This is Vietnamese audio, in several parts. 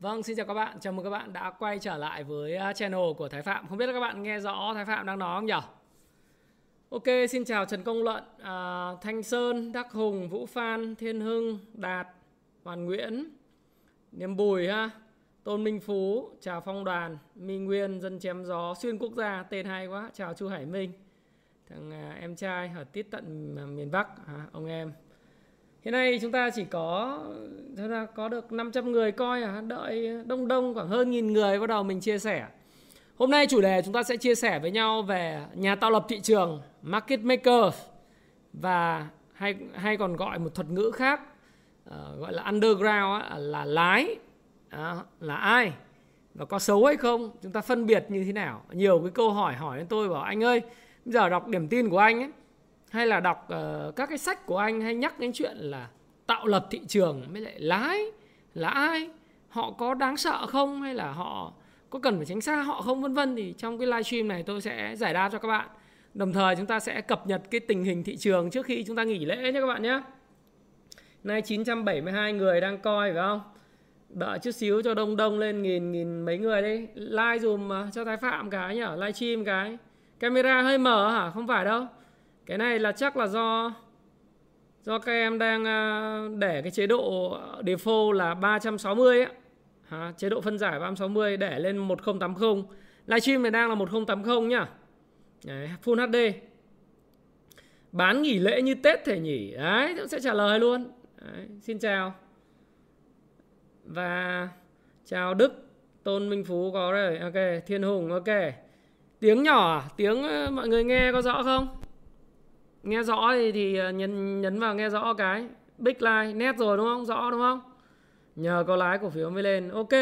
Vâng, xin chào các bạn. Chào mừng các bạn đã quay trở lại với à, channel của Thái Phạm. Không biết là các bạn nghe rõ Thái Phạm đang nói không nhỉ? Ok, xin chào Trần Công Luận, à, Thanh Sơn, Đắc Hùng, Vũ Phan, Thiên Hưng, Đạt, Hoàn Nguyễn, Niềm Bùi ha, Tôn Minh Phú, chào Phong Đoàn, Minh Nguyên, Dân Chém Gió, Xuyên Quốc gia, tên hay quá, chào Chu Hải Minh, thằng à, em trai ở tít tận à, miền Bắc, à, ông em. Hiện nay chúng ta chỉ có chúng ta có được 500 người coi à, đợi đông đông khoảng hơn nghìn người bắt đầu mình chia sẻ. Hôm nay chủ đề chúng ta sẽ chia sẻ với nhau về nhà tạo lập thị trường, market maker và hay hay còn gọi một thuật ngữ khác uh, gọi là underground á, là lái à, là ai và có xấu hay không chúng ta phân biệt như thế nào nhiều cái câu hỏi hỏi đến tôi bảo anh ơi bây giờ đọc điểm tin của anh ấy hay là đọc uh, các cái sách của anh hay nhắc đến chuyện là tạo lập thị trường mới lại lái là ai? Họ có đáng sợ không? Hay là họ có cần phải tránh xa họ không? Vân vân. Thì trong cái livestream này tôi sẽ giải đáp cho các bạn. Đồng thời chúng ta sẽ cập nhật cái tình hình thị trường trước khi chúng ta nghỉ lễ nhé các bạn nhé. Nay 972 người đang coi phải không? Đợi chút xíu cho đông đông lên nghìn nghìn mấy người đi. Like dùm ờ, cho thái phạm cái nhở? Livestream cái. Camera hơi mở hả? Không phải đâu cái này là chắc là do do các em đang ờ, để cái chế độ default là 360 á. À, chế độ phân giải 360 để lên 1080 livestream này đang là 1080 nhá. Đấy, Full HD bán nghỉ lễ như Tết thể nhỉ? Đấy sẽ trả lời luôn. Đấy, xin chào. Và chào Đức Tôn Minh Phú có rồi ok Thiên Hùng ok. Tiếng nhỏ à? tiếng ờ, mọi người nghe có rõ không? Nghe rõ thì, thì ờ, nhấn nhấn vào nghe rõ cái. Big line nét rồi đúng không? Rõ đúng không? Nhờ có lái cổ phiếu mới lên. Ok.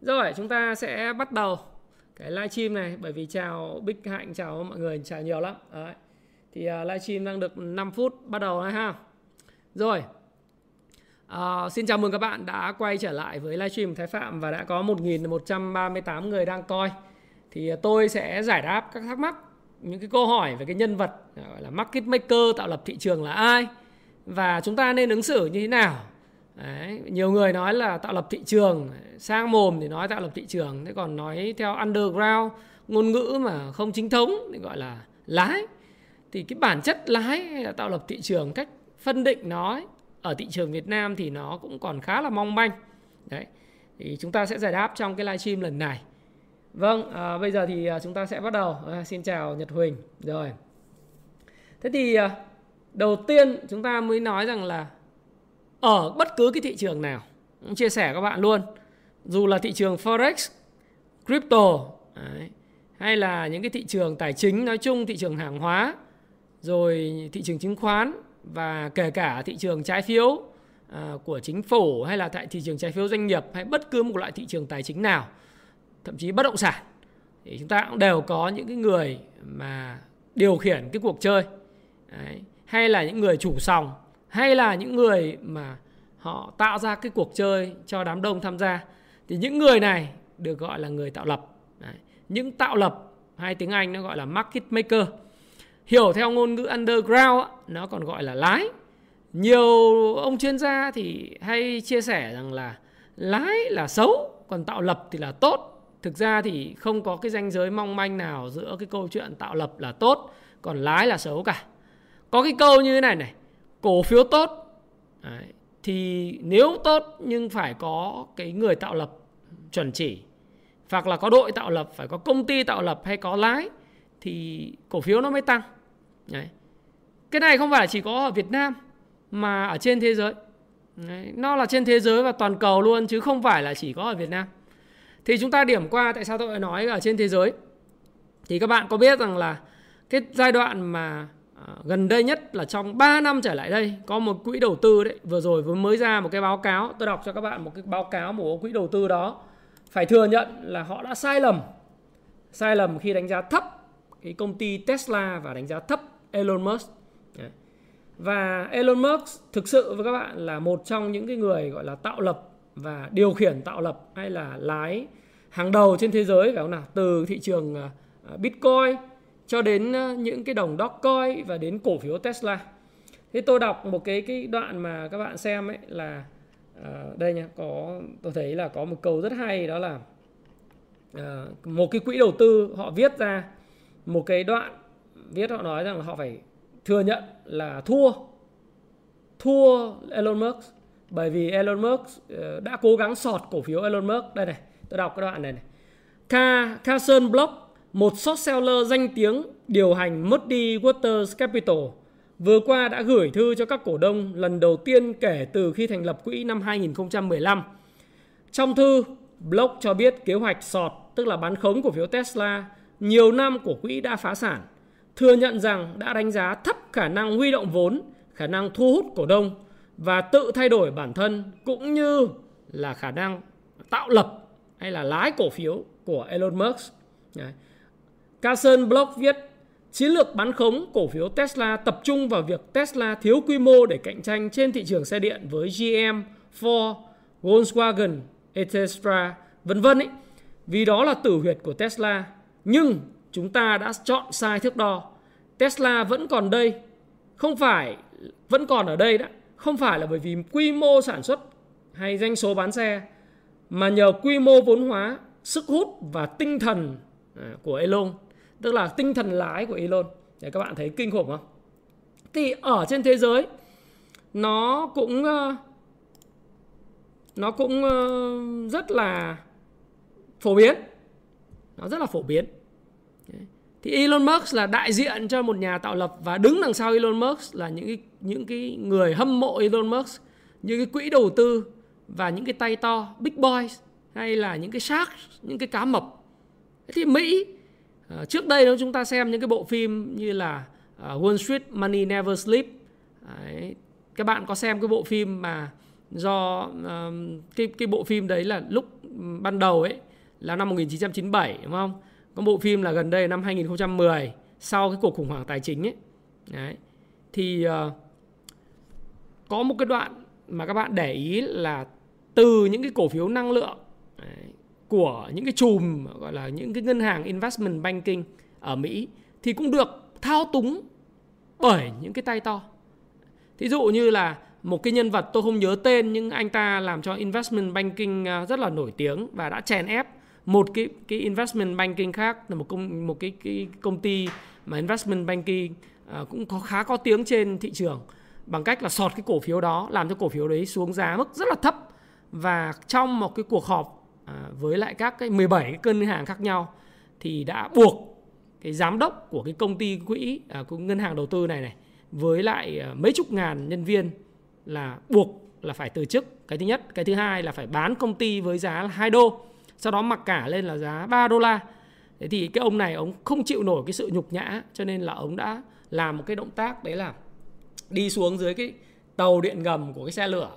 Rồi chúng ta sẽ bắt đầu cái livestream này. Bởi vì chào big hạnh chào mọi người chào nhiều lắm. Đấy. thì ờ, uh, livestream đang được 5 phút bắt đầu này ha. Rồi. Uh, xin chào mừng các bạn đã quay trở lại với livestream Thái Phạm và đã có 1.138 người đang coi. Thì tôi sẽ giải đáp các thắc mắc những cái câu hỏi về cái nhân vật à, gọi là market maker tạo lập thị trường là ai và chúng ta nên ứng xử như thế nào. Đấy, nhiều người nói là tạo lập thị trường sang mồm thì nói tạo lập thị trường thế còn nói theo underground ngôn ngữ mà không chính thống thì gọi là lái. Thì cái bản chất lái hay là tạo lập thị trường cách phân định nó ở thị trường Việt Nam thì nó cũng còn khá là mong manh. Đấy thì chúng ta sẽ giải đáp trong cái livestream lần này. Vâng, à, bây giờ thì à, chúng ta sẽ bắt đầu. À, xin chào Nhật Huỳnh. Rồi. Thế thì à, đầu tiên chúng ta mới nói rằng là ở bất cứ cái thị trường nào, cũng chia sẻ các bạn luôn. Dù là thị trường forex, crypto, đấy, hay là những cái thị trường tài chính nói chung, thị trường hàng hóa, rồi thị trường chứng khoán và kể cả thị trường trái phiếu à, của chính phủ hay là tại thị trường trái phiếu doanh nghiệp hay bất cứ một loại thị trường tài chính nào thậm chí bất động sản, thì chúng ta cũng đều có những cái người mà điều khiển cái cuộc chơi Đấy. hay là những người chủ sòng, hay là những người mà họ tạo ra cái cuộc chơi cho đám đông tham gia, thì những người này được gọi là người tạo lập Đấy. những tạo lập hay tiếng Anh nó gọi là market maker hiểu theo ngôn ngữ underground nó còn gọi là lái nhiều ông chuyên gia thì hay chia sẻ rằng là lái là xấu, còn tạo lập thì là tốt thực ra thì không có cái danh giới mong manh nào giữa cái câu chuyện tạo lập là tốt, còn lái là xấu cả có cái câu như thế này này, cổ phiếu tốt, Đấy. thì nếu tốt nhưng phải có cái người tạo lập chuẩn chỉ, hoặc là có đội tạo lập, phải có công ty tạo lập hay có lái, thì cổ phiếu nó mới tăng, Đấy. cái này không phải chỉ có ở Việt Nam, mà ở trên thế giới Đấy. nó là trên thế giới và toàn cầu luôn, chứ không phải là chỉ có ở Việt Nam thì chúng ta điểm qua tại sao tôi nói ở trên thế giới. Thì các bạn có biết rằng là cái giai đoạn mà à, gần đây nhất là trong 3 năm trở lại đây, có một quỹ đầu tư đấy, vừa rồi vừa mới ra một cái báo cáo. Tôi đọc cho các bạn một cái báo cáo của quỹ đầu tư đó. Phải thừa nhận là họ đã sai lầm. Sai lầm khi đánh giá thấp cái công ty Tesla và đánh giá thấp Elon Musk. Và Elon Musk thực sự với các bạn là một trong những cái người gọi là tạo lập và điều khiển tạo lập hay là lái hàng đầu trên thế giới phải không nào từ thị trường à, à, Bitcoin cho đến à, những cái đồng Dogecoin và đến cổ phiếu Tesla. Thế tôi đọc một cái cái đoạn mà các bạn xem ấy là uh, đây nha có tôi thấy là có một câu rất hay đó là uh, một cái quỹ đầu tư họ viết ra một cái đoạn viết họ nói rằng là họ phải thừa nhận là thua thua Elon Musk bởi vì Elon Musk ờ, đã cố gắng sọt cổ phiếu Elon Musk đây này tôi đọc cái đoạn này này Ca Carson Block một short seller danh tiếng điều hành Muddy Waters Capital vừa qua đã gửi thư cho các cổ đông lần đầu tiên kể từ khi thành lập quỹ năm 2015. Trong thư, Block cho biết kế hoạch sọt, tức là bán khống cổ phiếu Tesla, nhiều năm của quỹ đã phá sản, thừa nhận rằng đã đánh giá thấp khả năng huy động vốn, khả năng thu hút cổ đông và tự thay đổi bản thân cũng như là khả năng tạo lập hay là lái cổ phiếu của Elon Musk. Đấy. Carson Block viết Chiến lược bán khống cổ phiếu Tesla tập trung vào việc Tesla thiếu quy mô để cạnh tranh trên thị trường xe điện với GM, Ford, Volkswagen, etc. vân vân ấy. Vì đó là tử huyệt của Tesla. Nhưng chúng ta đã chọn sai thước đo. Tesla vẫn còn đây, không phải vẫn còn ở đây đó, không phải là bởi vì quy mô sản xuất hay doanh số bán xe mà nhờ quy mô vốn hóa, sức hút và tinh thần à, của Elon, tức là tinh thần lái của Elon. Để các bạn thấy kinh khủng không? Thì ở trên thế giới nó cũng ờ, nó cũng ờ, rất là phổ biến. Nó rất là phổ biến. Thì Elon Musk là đại diện cho một nhà tạo lập và đứng đằng sau Elon Musk là những cái những cái người hâm mộ Elon Musk, những cái quỹ đầu tư và những cái tay to, big boys hay là những cái shark, những cái cá mập. Thì Mỹ ờ, trước đây nếu chúng ta xem những cái bộ phim như là ờ, Wall Street Money Never Sleep đấy, các bạn có xem cái bộ phim mà do cái cái bộ phim đấy là lúc ban đầu ấy là năm 1997 đúng không? Có bộ phim là gần đây năm 2010 sau cái cuộc khủng hoảng tài chính ấy. Đấy. Thì uh, có một cái đoạn mà các bạn để ý là từ những cái cổ phiếu năng lượng đấy, của những cái chùm gọi là những cái ngân hàng investment banking ở Mỹ thì cũng được thao túng bởi những cái tay to. Thí dụ như là một cái nhân vật tôi không nhớ tên nhưng anh ta làm cho investment banking ờ, rất là nổi tiếng và đã chèn ép một cái cái investment banking khác là một công một cái cái công ty mà investment banking uh, cũng có khá có tiếng trên thị trường. Bằng cách là sọt cái cổ phiếu đó làm cho cổ phiếu đấy xuống giá mức rất là thấp. Và trong một cái cuộc họp à, với lại các cái 17 cái cân hàng khác nhau thì đã buộc cái giám đốc của cái công ty quỹ à, của ngân hàng đầu tư này này với lại à, mấy chục ngàn nhân viên là buộc là phải từ chức. Cái thứ nhất. Cái thứ hai là phải bán công ty với giá là 2 đô sau đó mặc cả lên là giá 3 đô la. Thế thì cái ông này ông không chịu nổi cái sự nhục nhã cho nên là ông đã làm một cái động tác đấy là đi xuống dưới cái tàu điện ngầm của cái xe lửa.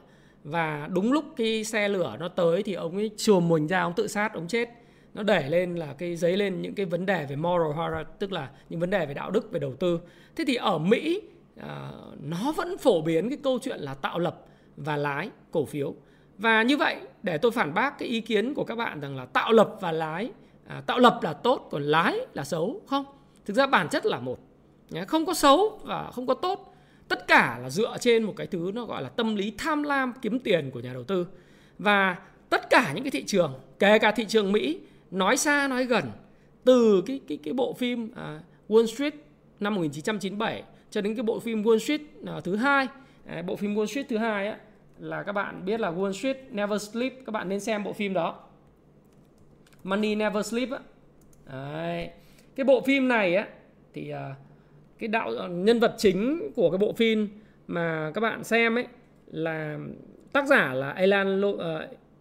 Và đúng lúc cái xe lửa nó tới thì ông ấy chùm mình ra ông tự sát ông chết. Nó để lên là cái giấy lên những cái vấn đề về moral horror tức là những vấn đề về đạo đức về đầu tư. Thế thì ở mỹ à, nó vẫn phổ biến cái câu chuyện là tạo lập và lái cổ phiếu. Và như vậy để tôi phản bác cái ý kiến của các bạn rằng là tạo lập và lái à, tạo lập là tốt còn lái là xấu không? Thực ra bản chất là một không có xấu và không có tốt. Tất cả là dựa trên một cái thứ nó gọi là tâm lý tham lam kiếm tiền của nhà đầu tư. Và tất cả những cái thị trường kể cả thị trường Mỹ nói xa nói gần từ cái cái cái bộ phim à, Wall Street năm 1997 cho đến cái bộ phim Wall Street à, thứ hai à, bộ phim Wall Street thứ hai á là các bạn biết là Wall Street Never Sleep các bạn nên xem bộ phim đó. Money Never Sleep á. Đấy. cái bộ phim này á thì uh, cái đạo ờ, nhân vật chính của cái bộ phim mà các bạn xem ấy là tác giả là Alan Lo, uh,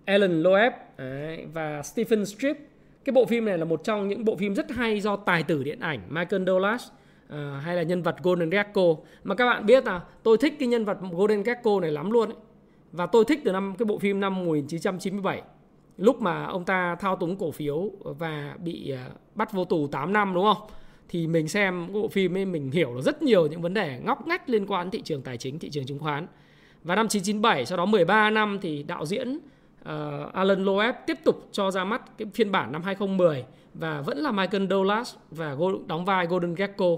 Alan Loeb. Đấy, và Stephen Strip. Cái bộ phim này là một trong những bộ phim rất hay do tài tử điện ảnh Michael Douglas uh, hay là nhân vật Golden Gecko. Mà các bạn biết là tôi thích cái nhân vật Golden Gecko này lắm luôn ấy và tôi thích từ năm cái bộ phim năm 1997 lúc mà ông ta thao túng cổ phiếu và bị à, bắt vô tù 8 năm đúng không thì mình xem bộ phim ấy mình hiểu được rất nhiều những vấn đề ngóc ngách liên quan đến thị trường tài chính, thị trường chứng khoán. Và năm 1997 sau đó 13 năm thì đạo diễn uh, Alan Loeb tiếp tục cho ra mắt cái phiên bản năm 2010 và vẫn là Michael Douglas và đóng vai Golden Gecko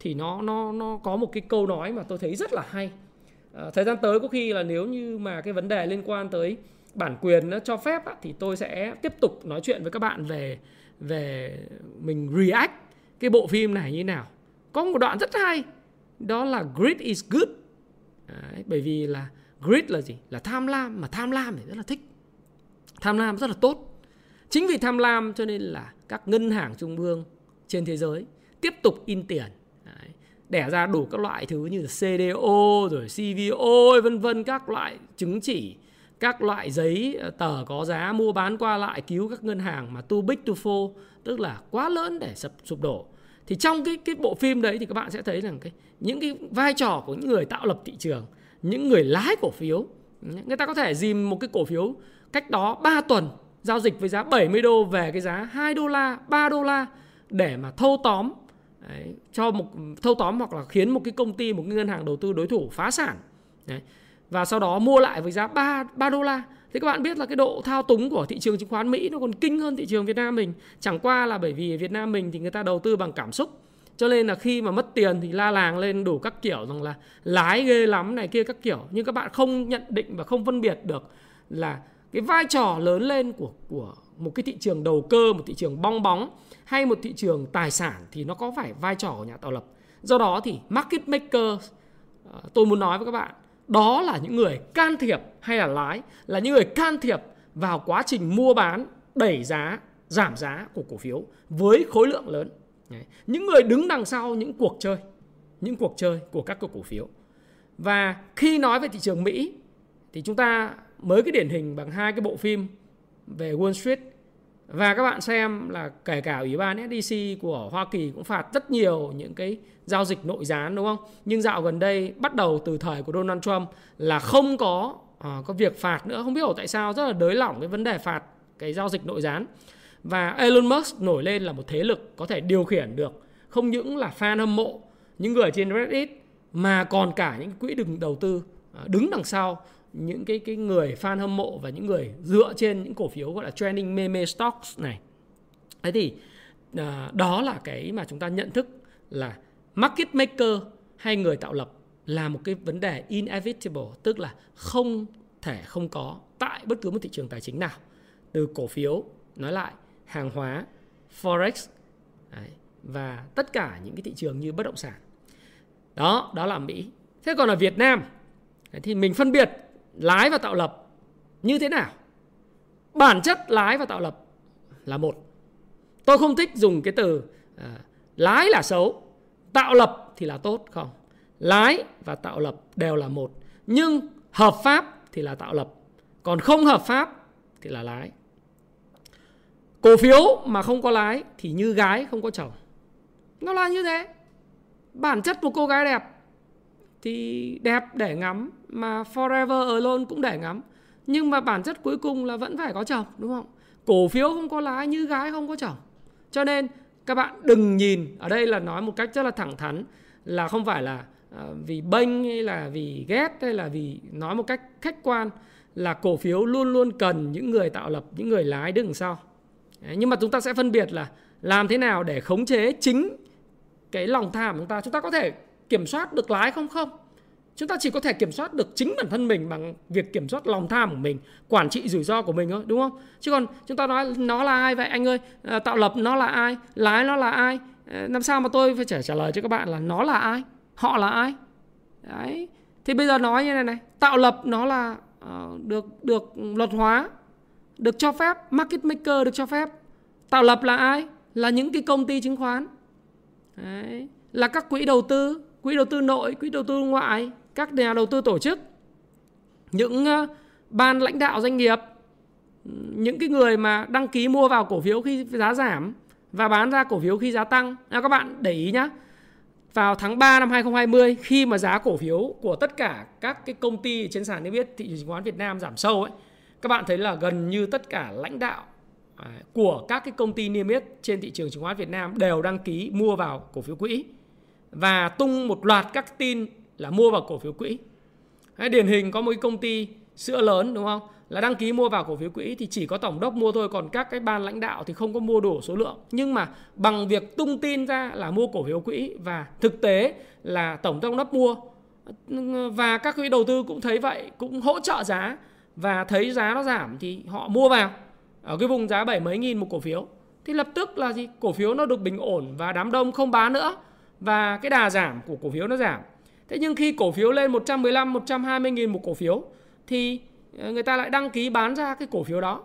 thì nó nó nó có một cái câu nói mà tôi thấy rất là hay. Ờ, thời gian tới có khi là nếu như mà cái vấn đề liên quan tới bản quyền nó cho phép á, thì tôi sẽ tiếp tục nói chuyện với các bạn về về mình react cái bộ phim này như nào. Có một đoạn rất hay đó là greed is good. Đấy, bởi vì là greed là gì? Là tham lam mà tham lam thì rất là thích. Tham lam rất là tốt. Chính vì tham lam cho nên là các ngân hàng trung ương trên thế giới tiếp tục in tiền đẻ ra đủ các loại thứ như là CDO rồi CVO vân vân, các loại chứng chỉ, các loại giấy ờ, tờ có giá, mua bán qua lại, cứu các ngân hàng mà too big to fall, tức là quá lớn để sập, sụp đổ. Thì trong cái cái bộ phim đấy thì các bạn sẽ thấy rằng cái, những cái vai trò của những người tạo lập thị trường, những người lái cổ phiếu người ta có thể dìm một cái cổ phiếu cách đó 3 tuần, giao dịch với giá 70 đô về cái giá 2 đô la 3 đô la để mà thâu tóm đấy, cho một thâu tóm hoặc là khiến một cái công ty một cái ngân hàng đầu tư đối thủ phá sản đấy, và sau đó mua lại với giá 3 3 đô la Thế các bạn biết là cái độ thao túng của thị trường chứng khoán Mỹ nó còn kinh hơn thị trường Việt Nam mình. Chẳng qua là bởi vì Việt Nam mình thì người ta đầu tư bằng cảm xúc. Cho nên là khi mà mất tiền thì la làng lên đủ các kiểu rằng là lái ghê lắm này kia các kiểu. Nhưng các bạn không nhận định và không phân biệt được là cái vai trò lớn lên của của một cái thị trường đầu cơ, một thị trường bong bóng hay một thị trường tài sản thì nó có phải vai trò của nhà tạo lập. Do đó thì market maker ờ, tôi muốn nói với các bạn, đó là những người can thiệp hay là lái, là những người can thiệp vào quá trình mua bán, đẩy giá, giảm giá của cổ phiếu với khối lượng lớn Đấy. những người đứng đằng sau những cuộc chơi, những cuộc chơi của các cổ phiếu và khi nói về thị trường Mỹ, thì chúng ta mới cái điển hình bằng hai cái bộ phim về Wall Street và các bạn xem là kể cả ủy ban SEC của Hoa Kỳ cũng phạt rất nhiều những cái giao dịch nội gián đúng không? Nhưng dạo gần đây bắt đầu từ thời của Donald Trump là không có à, có việc phạt nữa, không biết tại sao rất là đới lỏng cái vấn đề phạt cái giao dịch nội gián. Và Elon Musk nổi lên là một thế lực có thể điều khiển được không những là fan hâm mộ những người trên Reddit mà còn cả những quỹ đừng đầu tư à, đứng đằng sau những cái cái người fan hâm mộ và những người dựa trên những cổ phiếu gọi là trending meme stocks này. Thế thì à, đó là cái mà chúng ta nhận thức là market maker hay người tạo lập là một cái vấn đề inevitable tức là không thể không có tại bất cứ một thị trường tài chính nào. Từ cổ phiếu nói lại hàng hóa forex đấy, và tất cả những cái thị trường như bất động sản. Đó đó là mỹ. Thế còn ở việt nam thì mình phân biệt lái và tạo lập như thế nào? Bản chất lái và tạo lập là một. Tôi không thích dùng cái từ à, lái là xấu tạo lập thì là tốt không? Lái và tạo lập đều là một nhưng hợp pháp thì là tạo lập còn không hợp pháp thì là lái. Cổ phiếu mà không có lái thì như gái không có chồng. Nó là như thế. Bản chất một cô gái đẹp thì đẹp để ngắm mà forever alone cũng để ngắm. Nhưng mà bản chất cuối cùng là vẫn phải có chồng đúng không? Cổ phiếu không có lái như gái không có chồng. Cho nên các bạn đừng nhìn ở đây là nói một cách rất là thẳng thắn là không phải là à, vì bênh hay là vì ghét hay là vì nói một cách khách quan là cổ phiếu luôn luôn cần những người tạo lập những người lái đứng sau. Đấy, nhưng mà chúng ta sẽ phân biệt là làm thế nào để khống chế chính cái lòng tham của chúng ta. Chúng ta có thể kiểm soát được lái không? Không. Chúng ta chỉ có thể kiểm soát được chính bản thân mình bằng việc kiểm soát lòng tham của mình quản trị rủi ro của mình thôi đúng không? Chứ còn chúng ta nói nó là ai vậy? Anh ơi à, tạo lập nó là ai? Lái nó là ai? À, làm sao mà tôi phải trả trả lời cho các bạn là nó là ai? Họ là ai? Đấy. Thì bây giờ nói như này này tạo lập nó là uh, được được luật hóa được cho phép market maker được cho phép. Tạo lập là ai? Là những cái công ty chứng khoán. Đấy. Là các quỹ đầu tư quỹ đầu tư nội quỹ đầu tư ngoại các nhà đầu tư tổ chức những ờ, ban lãnh đạo doanh nghiệp những cái người mà đăng ký mua vào cổ phiếu khi giá giảm và bán ra cổ phiếu khi giá tăng. À, các bạn để ý nhá. Vào tháng 3 năm 2020 khi mà giá cổ phiếu của tất cả các cái công ty trên sàn niêm yết thị trường chứng khoán Việt Nam giảm sâu ấy, các bạn thấy là gần như tất cả lãnh đạo à, của các cái công ty niêm yết trên thị trường chứng khoán Việt Nam đều đăng ký mua vào cổ phiếu quỹ và tung một loạt các tin là mua vào cổ phiếu quỹ. Đấy, điển hình có một công ty sữa lớn đúng không? Là đăng ký mua vào cổ phiếu quỹ thì chỉ có tổng đốc mua thôi còn các cái ban lãnh đạo thì không có mua đủ số lượng. Nhưng mà bằng việc tung tin ra là mua cổ phiếu quỹ và thực tế là tổng thống đốc mua và các quỹ đầu tư cũng thấy vậy, cũng hỗ trợ giá và thấy giá nó giảm thì họ mua vào ở cái vùng giá bảy mấy nghìn một cổ phiếu thì lập tức là gì cổ phiếu nó được bình ổn và đám đông không bán nữa và cái đà giảm của cổ phiếu nó giảm. Thế nhưng khi cổ phiếu lên 115 120 nghìn một cổ phiếu thì ờ, người ta lại đăng ký bán ra cái cổ phiếu đó.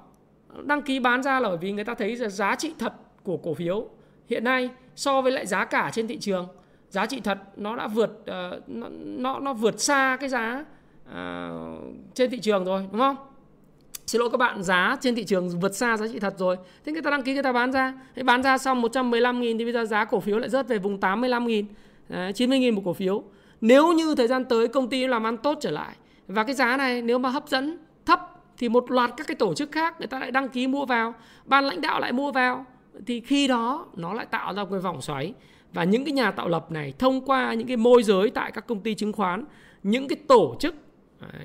Đăng ký bán ra là bởi vì người ta thấy giá trị thật của cổ phiếu hiện nay so với lại giá cả trên thị trường. Giá trị thật nó đã vượt ờ, nó, nó nó vượt xa cái giá uh, trên thị trường rồi đúng không? Xin lỗi các bạn, giá trên thị trường vượt xa giá trị thật rồi. Thế người ta đăng ký, người ta bán ra. Thế bán ra xong 115 nghìn thì bây giờ giá cổ phiếu lại rớt về vùng 85 nghìn. 90 nghìn một cổ phiếu. Nếu như thời gian tới công ty làm ăn tốt trở lại, và cái giá này nếu mà hấp dẫn thấp thì một loạt các cái tổ chức khác người ta lại đăng ký mua vào, ban lãnh đạo lại mua vào, thì khi đó nó lại tạo ra một cái vòng xoáy. Và những cái nhà tạo lập này thông qua những cái môi giới tại các công ty chứng khoán, những cái tổ chức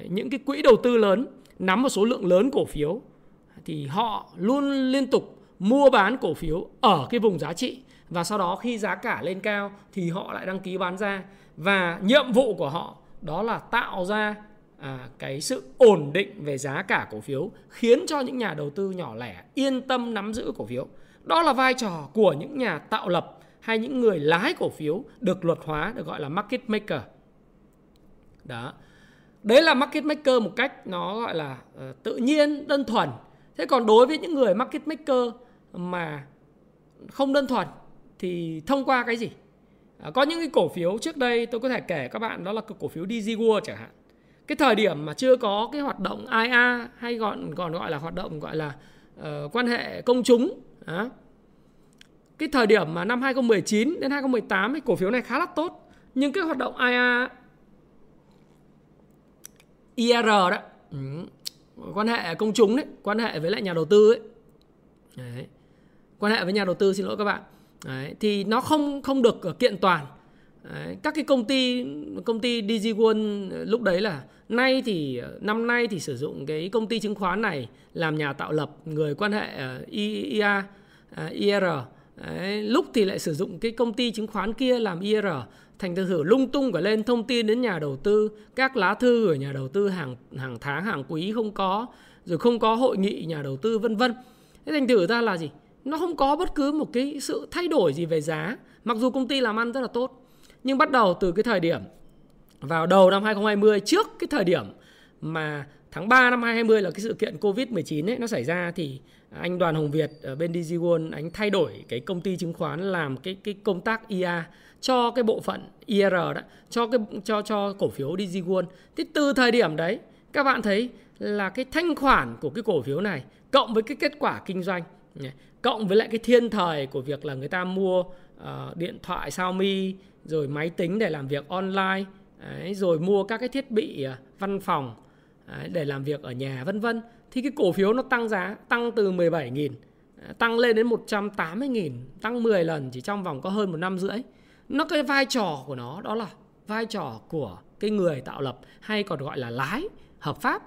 những cái quỹ đầu tư lớn nắm một số lượng lớn cổ phiếu thì họ luôn liên tục mua bán cổ phiếu ở cái vùng giá trị. Và sau đó khi giá cả lên cao thì họ lại đăng ký bán ra. Và nhiệm vụ của họ đó là tạo ra à, cái sự ổn định về giá cả cổ phiếu khiến cho những nhà đầu tư nhỏ lẻ yên tâm nắm giữ cổ phiếu. Đó là vai trò của những nhà tạo lập hay những người lái cổ phiếu được luật hóa được gọi là market maker. Đó đấy là market maker một cách nó gọi là uh, tự nhiên đơn thuần. Thế còn đối với những người market maker mà không đơn thuần thì thông qua cái gì? À, có những cái cổ phiếu trước đây tôi có thể kể các bạn đó là cổ phiếu DG World chẳng hạn. Cái thời điểm mà chưa có cái hoạt động IA hay còn còn gọi là hoạt động gọi là uh, quan hệ công chúng à, cái thời điểm mà năm 2019 đến 2018 thì cổ phiếu này khá là tốt nhưng cái hoạt động IA IR đó ừ. quan hệ công chúng đấy quan hệ với lại nhà đầu tư ấy đấy. quan hệ với nhà đầu tư xin lỗi các bạn đấy. thì nó không không được ờ, kiện toàn đấy. các cái công ty công ty DG World ờ, lúc đấy là nay thì ờ, năm nay thì sử dụng cái công ty chứng khoán này làm nhà tạo lập người quan hệ IA IR Đấy, lúc thì lại sử dụng cái công ty chứng khoán kia làm IR thành thử lung tung cả lên thông tin đến nhà đầu tư. Các lá thư ở nhà đầu tư hàng hàng tháng, hàng quý không có, rồi không có hội nghị nhà đầu tư, vân vân. Thế thành thử ra là gì? Nó không có bất cứ một cái sự thay đổi gì về giá. Mặc dù công ty làm ăn rất là tốt, nhưng bắt đầu từ cái thời điểm vào đầu năm 2020 trước cái thời điểm mà tháng 3 năm 2020 là cái sự kiện Covid-19 ấy, nó xảy ra thì anh Đoàn Hồng Việt ở bên DG World anh thay đổi cái công ty chứng khoán làm cái cái công tác IA cho cái bộ phận IR đó, cho cái cho cho cổ phiếu DigiWon. Thì từ thời điểm đấy các bạn thấy là cái thanh khoản của cái cổ phiếu này cộng với cái kết quả kinh doanh cộng với lại cái thiên thời của việc là người ta mua uh, điện thoại Xiaomi rồi máy tính để làm việc online đấy, rồi mua các cái thiết bị uh, văn phòng đấy, để làm việc ở nhà vân vân thì cái cổ phiếu nó tăng giá tăng từ 17.000 ờ, tăng lên đến 180.000 tăng 10 lần chỉ trong vòng có hơn một năm rưỡi nó cái vai trò của nó đó là vai trò của cái người tạo lập hay còn gọi là lái hợp pháp.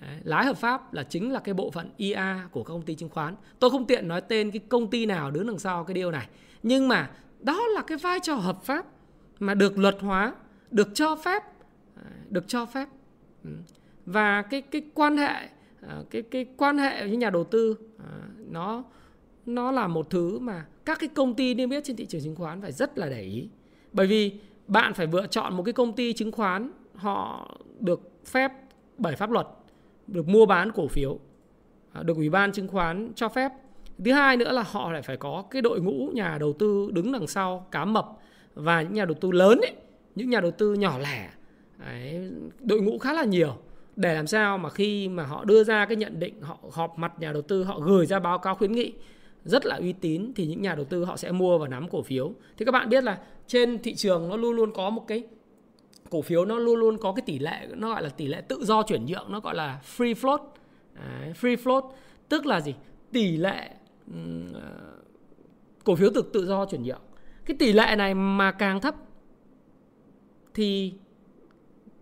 Đấy, lái hợp pháp là chính là cái bộ phận IA của các công ty chứng khoán. Tôi không tiện nói tên cái công ty nào đứng đằng sau cái điều này nhưng mà đó là cái vai trò hợp pháp mà được luật hóa được cho phép. Được cho phép. Ừ. Và cái cái quan hệ à, cái cái quan hệ với nhà đầu tư à, nó nó là một thứ mà các cái công ty niêm yết trên thị trường chứng khoán phải rất là để ý. Bởi vì bạn phải lựa chọn một cái công ty chứng khoán họ được phép bởi pháp luật được mua bán cổ phiếu à, được ủy ban chứng khoán cho phép. Thứ hai nữa là họ lại phải có cái đội ngũ nhà đầu tư đứng đằng sau cá mập và những nhà đầu tư lớn ấy, những nhà đầu tư nhỏ lẻ. Đấy, đội ngũ khá là nhiều. Để làm sao mà khi mà họ đưa ra cái nhận định họ họp mặt nhà đầu tư họ gửi ra báo cáo khuyến nghị rất là uy tín thì những nhà đầu tư họ sẽ mua và nắm cổ phiếu. Thì các bạn biết là trên thị trường nó luôn luôn có một cái cổ phiếu nó luôn luôn có cái tỷ lệ nó gọi là tỷ lệ tự do chuyển nhượng nó gọi là free float. Đấy, free float tức là gì? Tỷ lệ um, cổ phiếu tự tự do chuyển nhượng. Cái tỷ lệ này mà càng thấp thì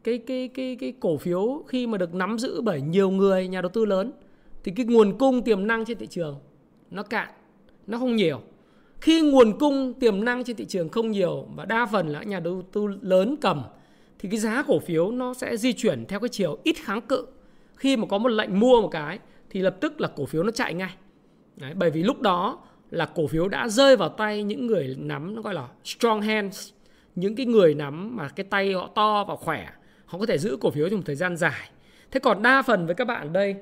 cái cái cái cái cổ phiếu khi mà được nắm giữ bởi nhiều người nhà đầu tư lớn thì cái nguồn cung tiềm năng trên thị trường nó cạn nó không nhiều. Khi nguồn cung tiềm năng trên thị trường không nhiều và đa phần là nhà đầu tư lớn cầm thì cái giá cổ phiếu nó sẽ di chuyển theo cái chiều ít kháng cự. Khi mà có một lệnh mua một cái thì lập tức là cổ phiếu nó chạy ngay. Đấy, bởi vì lúc đó là cổ phiếu đã rơi vào tay những người nắm nó gọi là strong hands những cái người nắm mà cái tay họ to và khỏe họ có thể giữ cổ phiếu trong một thời gian dài. Thế còn đa phần với các bạn đây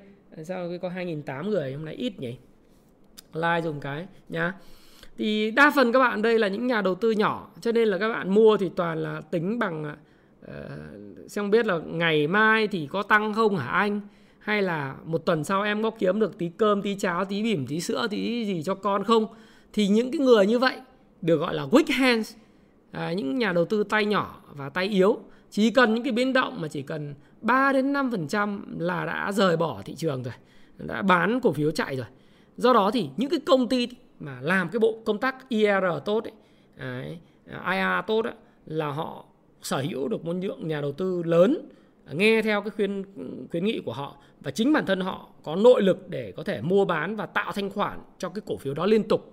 sao có 2.800 người hôm nay ít nhỉ? Like dùng cái nhá. Thì đa phần các bạn đây là những nhà đầu tư nhỏ cho nên là các bạn mua thì toàn là tính bằng ờ, uh, xem biết là ngày mai thì có tăng không hả anh? Hay là một tuần sau em có kiếm được tí cơm tí cháo tí bỉm tí sữa tí gì cho con không? Thì những cái người như vậy được gọi là weak hands à, những nhà đầu tư tay nhỏ và tay yếu. Chỉ cần những cái biến động mà chỉ cần 3 đến 5% là đã rời bỏ thị trường rồi đã bán cổ phiếu chạy rồi do đó thì những cái công ty mà làm cái bộ công tác IR tốt ấy, ấy IR tốt ấy, là họ sở hữu được một lượng nhà đầu tư lớn nghe theo cái khuyên khuyến nghị của họ. Và chính bản thân họ có nội lực để có thể mua bán và tạo thanh khoản cho cái cổ phiếu đó liên tục.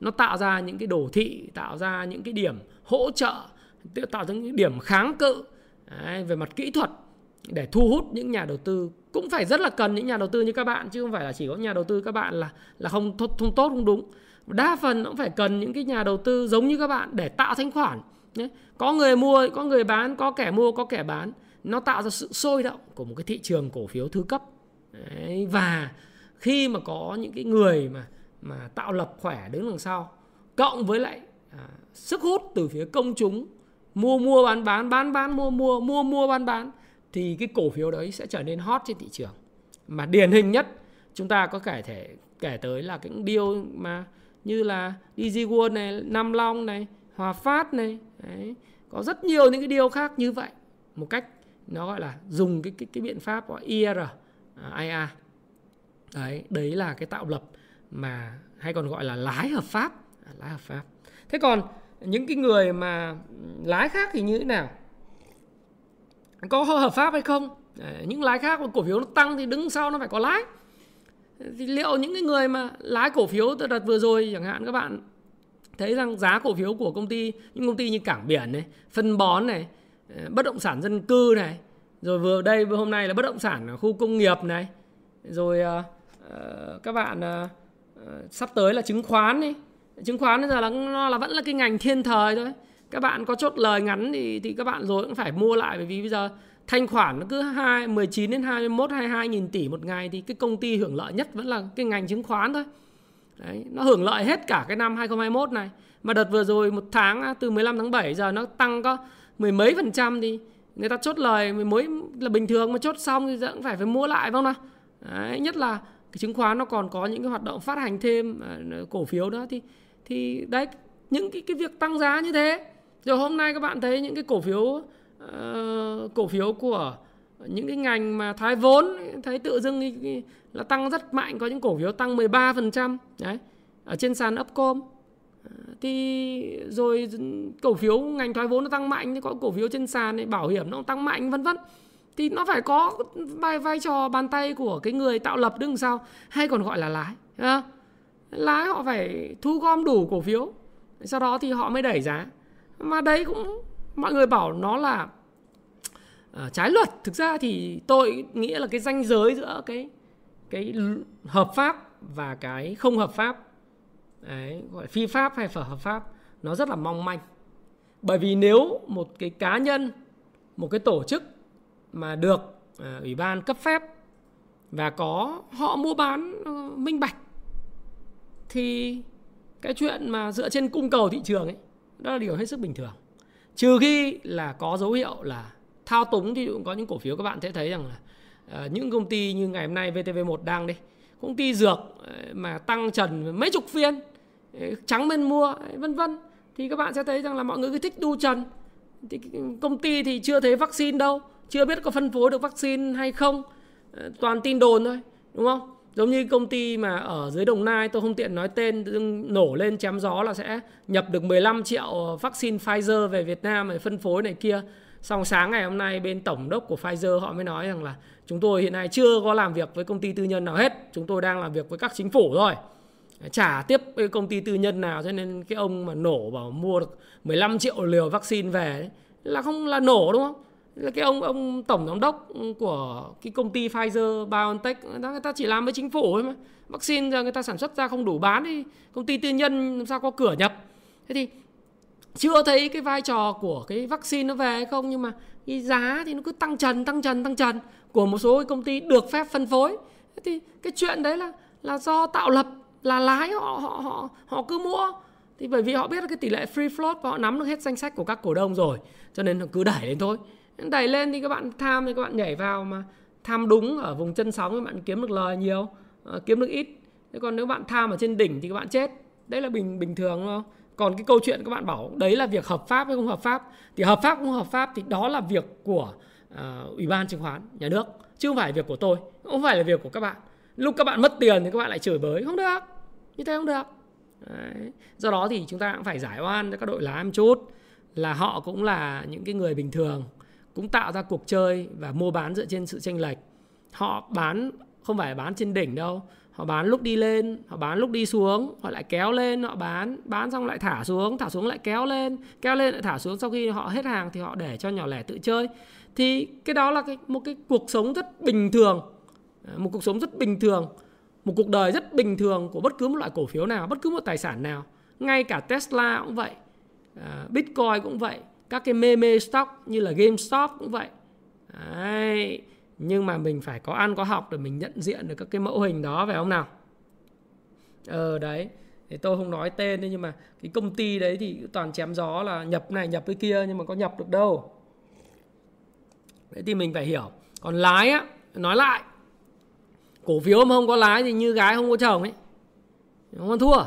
Nó tạo ra những cái đồ thị tạo ra những cái điểm hỗ trợ tạo ra những điểm kháng cự Đấy, về mặt kỹ thuật để thu hút những nhà đầu tư. Cũng phải rất là cần những nhà đầu tư như các bạn chứ không phải là chỉ có nhà đầu tư các bạn là là không không tốt không đúng. Đa phần cũng phải cần những cái nhà đầu tư giống như các bạn để tạo thanh khoản có người mua có người bán có kẻ mua có kẻ bán. Nó tạo ra sự sôi động của một cái thị trường cổ phiếu thứ cấp. Đấy, và khi mà có những cái người mà mà tạo lập khỏe đứng đằng sau cộng với lại à, sức hút từ phía công chúng mua mua bán bán bán bán mua mua mua mua bán bán thì cái cổ phiếu đấy sẽ trở nên hot trên thị trường mà điển hình nhất chúng ta có kể thể kể tới là cái điều mà như là DG World này, Nam Long này, Hòa Phát này, đấy. có rất nhiều những cái điều khác như vậy một cách nó gọi là dùng cái cái cái biện pháp gọi IR, à, Đấy, đấy là cái tạo lập mà hay còn gọi là lái hợp pháp, à, lái hợp pháp. Thế còn những cái người mà lái khác thì như thế nào? Có hợp pháp hay không? Ờ, những lái khác mà cổ phiếu nó tăng thì đứng sau nó phải có lái. Thì liệu những cái người mà lái cổ phiếu tôi đặt vừa rồi chẳng hạn các bạn thấy rằng giá cổ phiếu của công ty những công ty như cảng biển này phân bón này ờ, bất động sản dân cư này rồi vừa đây vừa hôm nay là bất động sản ở khu công nghiệp này rồi uh, các bạn uh, sắp tới là chứng khoán đi. Chứng khoán bây giờ là nó là vẫn là cái ngành thiên thời thôi các bạn có chốt lời ngắn thì thì các bạn rồi cũng phải mua lại bởi vì bây giờ thanh khoản nó cứ 2, 19 đến 21 22 nghìn tỷ một ngày thì cái công ty hưởng lợi nhất vẫn là cái ngành chứng khoán thôi. Đấy, nó hưởng lợi hết cả cái năm 2021 này. Mà đợt vừa rồi một tháng à, từ 15 tháng 7 giờ nó tăng có mười mấy phần trăm thì người ta chốt lời mới là bình thường mà chốt xong thì cũng phải phải mua lại không nào. Đấy, nhất là cái chứng khoán nó còn có những cái hoạt động phát hành thêm à, cổ phiếu đó thì thì đấy những cái cái việc tăng giá như thế rồi hôm nay các bạn thấy những cái cổ phiếu uh, cổ phiếu của những cái ngành mà thoái vốn thấy tự dưng là tăng rất mạnh có những cổ phiếu tăng 13% đấy ở trên sàn Upcom. Ờ, thì rồi cổ phiếu ngành thoái vốn nó tăng mạnh thì có cổ phiếu trên sàn này bảo hiểm nó tăng mạnh vân vân. Thì nó phải có vai vai trò bàn tay của cái người tạo lập đứng sau hay còn gọi là lái lái họ phải thu gom đủ cổ phiếu sau đó thì họ mới đẩy giá mà đấy cũng mọi người bảo nó là uh, trái luật. Thực ra thì tôi nghĩ là cái ranh giới giữa cái cái hợp pháp và cái không hợp pháp. Đấy, gọi là phi pháp hay phở hợp pháp nó rất là mong manh. Bởi vì nếu một cái cá nhân một cái tổ chức mà được uh, ủy ban cấp phép và có họ mua bán uh, minh bạch thì cái chuyện mà dựa trên cung cầu thị trường ấy đó là điều hết sức bình thường. Trừ khi là có dấu hiệu là thao túng thì cũng có những cổ phiếu các bạn sẽ thấy rằng là uh, những công ty như ngày hôm nay VTV1 đang đi công ty dược ờ, mà tăng trần mấy chục phiên ờ, trắng bên mua vân vân thì các bạn sẽ thấy rằng là mọi người cứ thích đu trần. Thì công ty thì chưa thấy vaccine đâu chưa biết có phân phối được vaccine hay không toàn tin đồn thôi đúng không? Giống như công ty mà ở dưới Đồng Nai tôi không tiện nói tên nổ lên chém gió là sẽ nhập được 15 triệu vaccine Pfizer về Việt Nam để phân phối này kia. Xong sáng ngày hôm nay bên tổng đốc của Pfizer họ mới nói rằng là chúng tôi hiện nay chưa có làm việc với công ty tư nhân nào hết chúng tôi đang làm việc với các chính phủ thôi. Trả tiếp với công ty tư nhân nào cho nên cái ông mà nổ bảo mua được 15 triệu liều vaccine về ấy, là không là nổ đúng không? Là cái ông ông tổng giám đốc của cái công ty Pfizer BioNTech người ta, người ta chỉ làm với chính phủ thôi mà. Vaccine giờ người ta sản xuất ra không đủ bán thì công ty tư nhân làm sao có cửa nhập. Thế thì chưa thấy cái vai trò của cái vaccine nó về hay không nhưng mà cái giá thì nó cứ tăng trần tăng trần tăng trần của một số cái công ty được phép phân phối. Thế thì cái chuyện đấy là là do tạo lập là lái họ họ họ họ cứ mua. Thì bởi vì họ biết cái tỷ lệ free float và họ nắm được hết danh sách của các cổ đông rồi cho nên họ cứ đẩy lên thôi đẩy lên thì các bạn tham thì các bạn nhảy vào mà. Tham đúng ở vùng chân sóng thì bạn kiếm được lời nhiều ờ, kiếm được ít. Thế còn nếu bạn tham ở trên đỉnh thì các bạn chết. Đấy là bình bình thường đúng không còn cái câu chuyện các bạn bảo đấy là việc hợp pháp hay không hợp pháp thì hợp pháp không hợp pháp thì đó là việc của uh, ủy ban chứng khoán nhà nước chứ không phải việc của tôi không phải là việc của các bạn. Lúc các bạn mất tiền thì các bạn lại chửi bới không được như thế không được. Đấy. do đó thì chúng ta cũng phải giải oan cho các đội lái một chút là họ cũng là những cái người bình thường cũng tạo ra cuộc chơi và mua bán dựa trên sự tranh lệch. Họ bán, không phải bán trên đỉnh đâu, họ bán lúc đi lên, họ bán lúc đi xuống, họ lại kéo lên, họ bán bán xong lại thả xuống thả xuống lại kéo lên kéo lên lại thả xuống, sau khi họ hết hàng thì họ để cho nhỏ lẻ tự chơi. Thì cái đó là cái, một cái cuộc sống rất bình thường, một cuộc sống rất bình thường, một cuộc đời rất bình thường của bất cứ một loại cổ phiếu nào, bất cứ một tài sản nào. Ngay cả Tesla cũng vậy à, Bitcoin cũng vậy các cái mê mê stock như là GameStop cũng vậy. Đấy. nhưng mà mình phải có ăn có học để mình nhận diện được các cái mẫu hình đó, phải không nào? Ờ đấy, thì tôi không nói tên nhưng mà cái công ty đấy thì toàn chém gió là nhập này, nhập cái kia, nhưng mà có nhập được đâu. Đấy thì mình phải hiểu. Còn lái á, nói lại. Cổ phiếu mà không có lái thì như gái không có chồng ấy. Không có thua.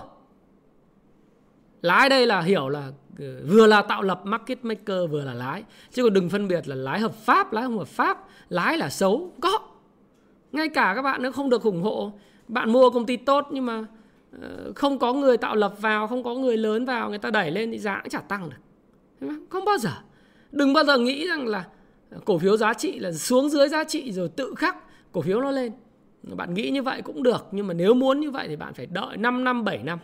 Lái đây là hiểu là vừa là tạo lập market maker, vừa là lái. Chứ còn đừng phân biệt là lái hợp pháp, lái không hợp pháp, lái là xấu, có. Ngay cả các bạn nó không được ủng hộ, bạn mua công ty tốt nhưng mà ờ, không có người tạo lập vào, không có người lớn vào, người ta đẩy lên thì giá cũng chả tăng được. Không bao giờ. Đừng bao giờ nghĩ rằng là cổ phiếu giá trị là xuống dưới giá trị rồi tự khắc cổ phiếu nó lên. Bạn nghĩ như vậy cũng được, nhưng mà nếu muốn như vậy thì bạn phải đợi 5 năm 7 năm.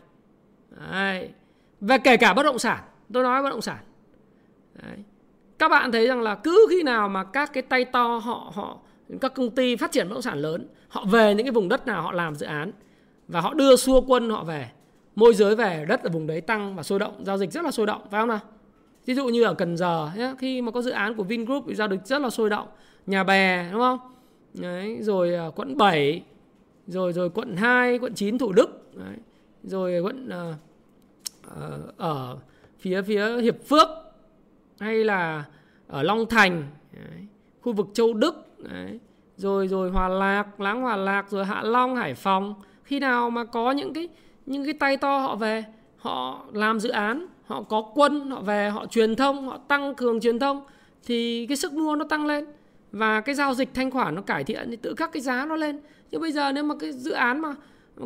Đấy. và kể cả bất động sản tôi nói bất động sản Đấy. các bạn thấy rằng là cứ khi nào mà các cái tay to họ họ các công ty phát triển bất động sản lớn họ về những cái vùng đất nào họ làm dự án và họ đưa xua quân họ về môi giới về đất ở vùng đấy tăng và sôi động giao dịch rất là sôi động phải không nào ví dụ như ở Cần Giờ nhé, khi mà có dự án của Vingroup thì giao dịch rất là sôi động nhà bè đúng không Đấy, rồi uh, quận 7 rồi rồi quận 2, quận 9 Thủ Đức Đấy. rồi quận uh, uh, ở phía phía Hiệp Phước hay là ở Long Thành Đấy. khu vực Châu Đức Đấy. rồi rồi Hòa Lạc, Láng Hòa Lạc rồi Hạ Long, Hải Phòng khi nào mà có những cái những cái tay to họ về họ làm dự án họ có quân họ về họ truyền thông họ tăng cường truyền thông thì cái sức mua nó tăng lên và cái giao dịch thanh khoản nó cải thiện thì tự khắc cái giá nó lên nhưng bây giờ nếu mà cái dự án mà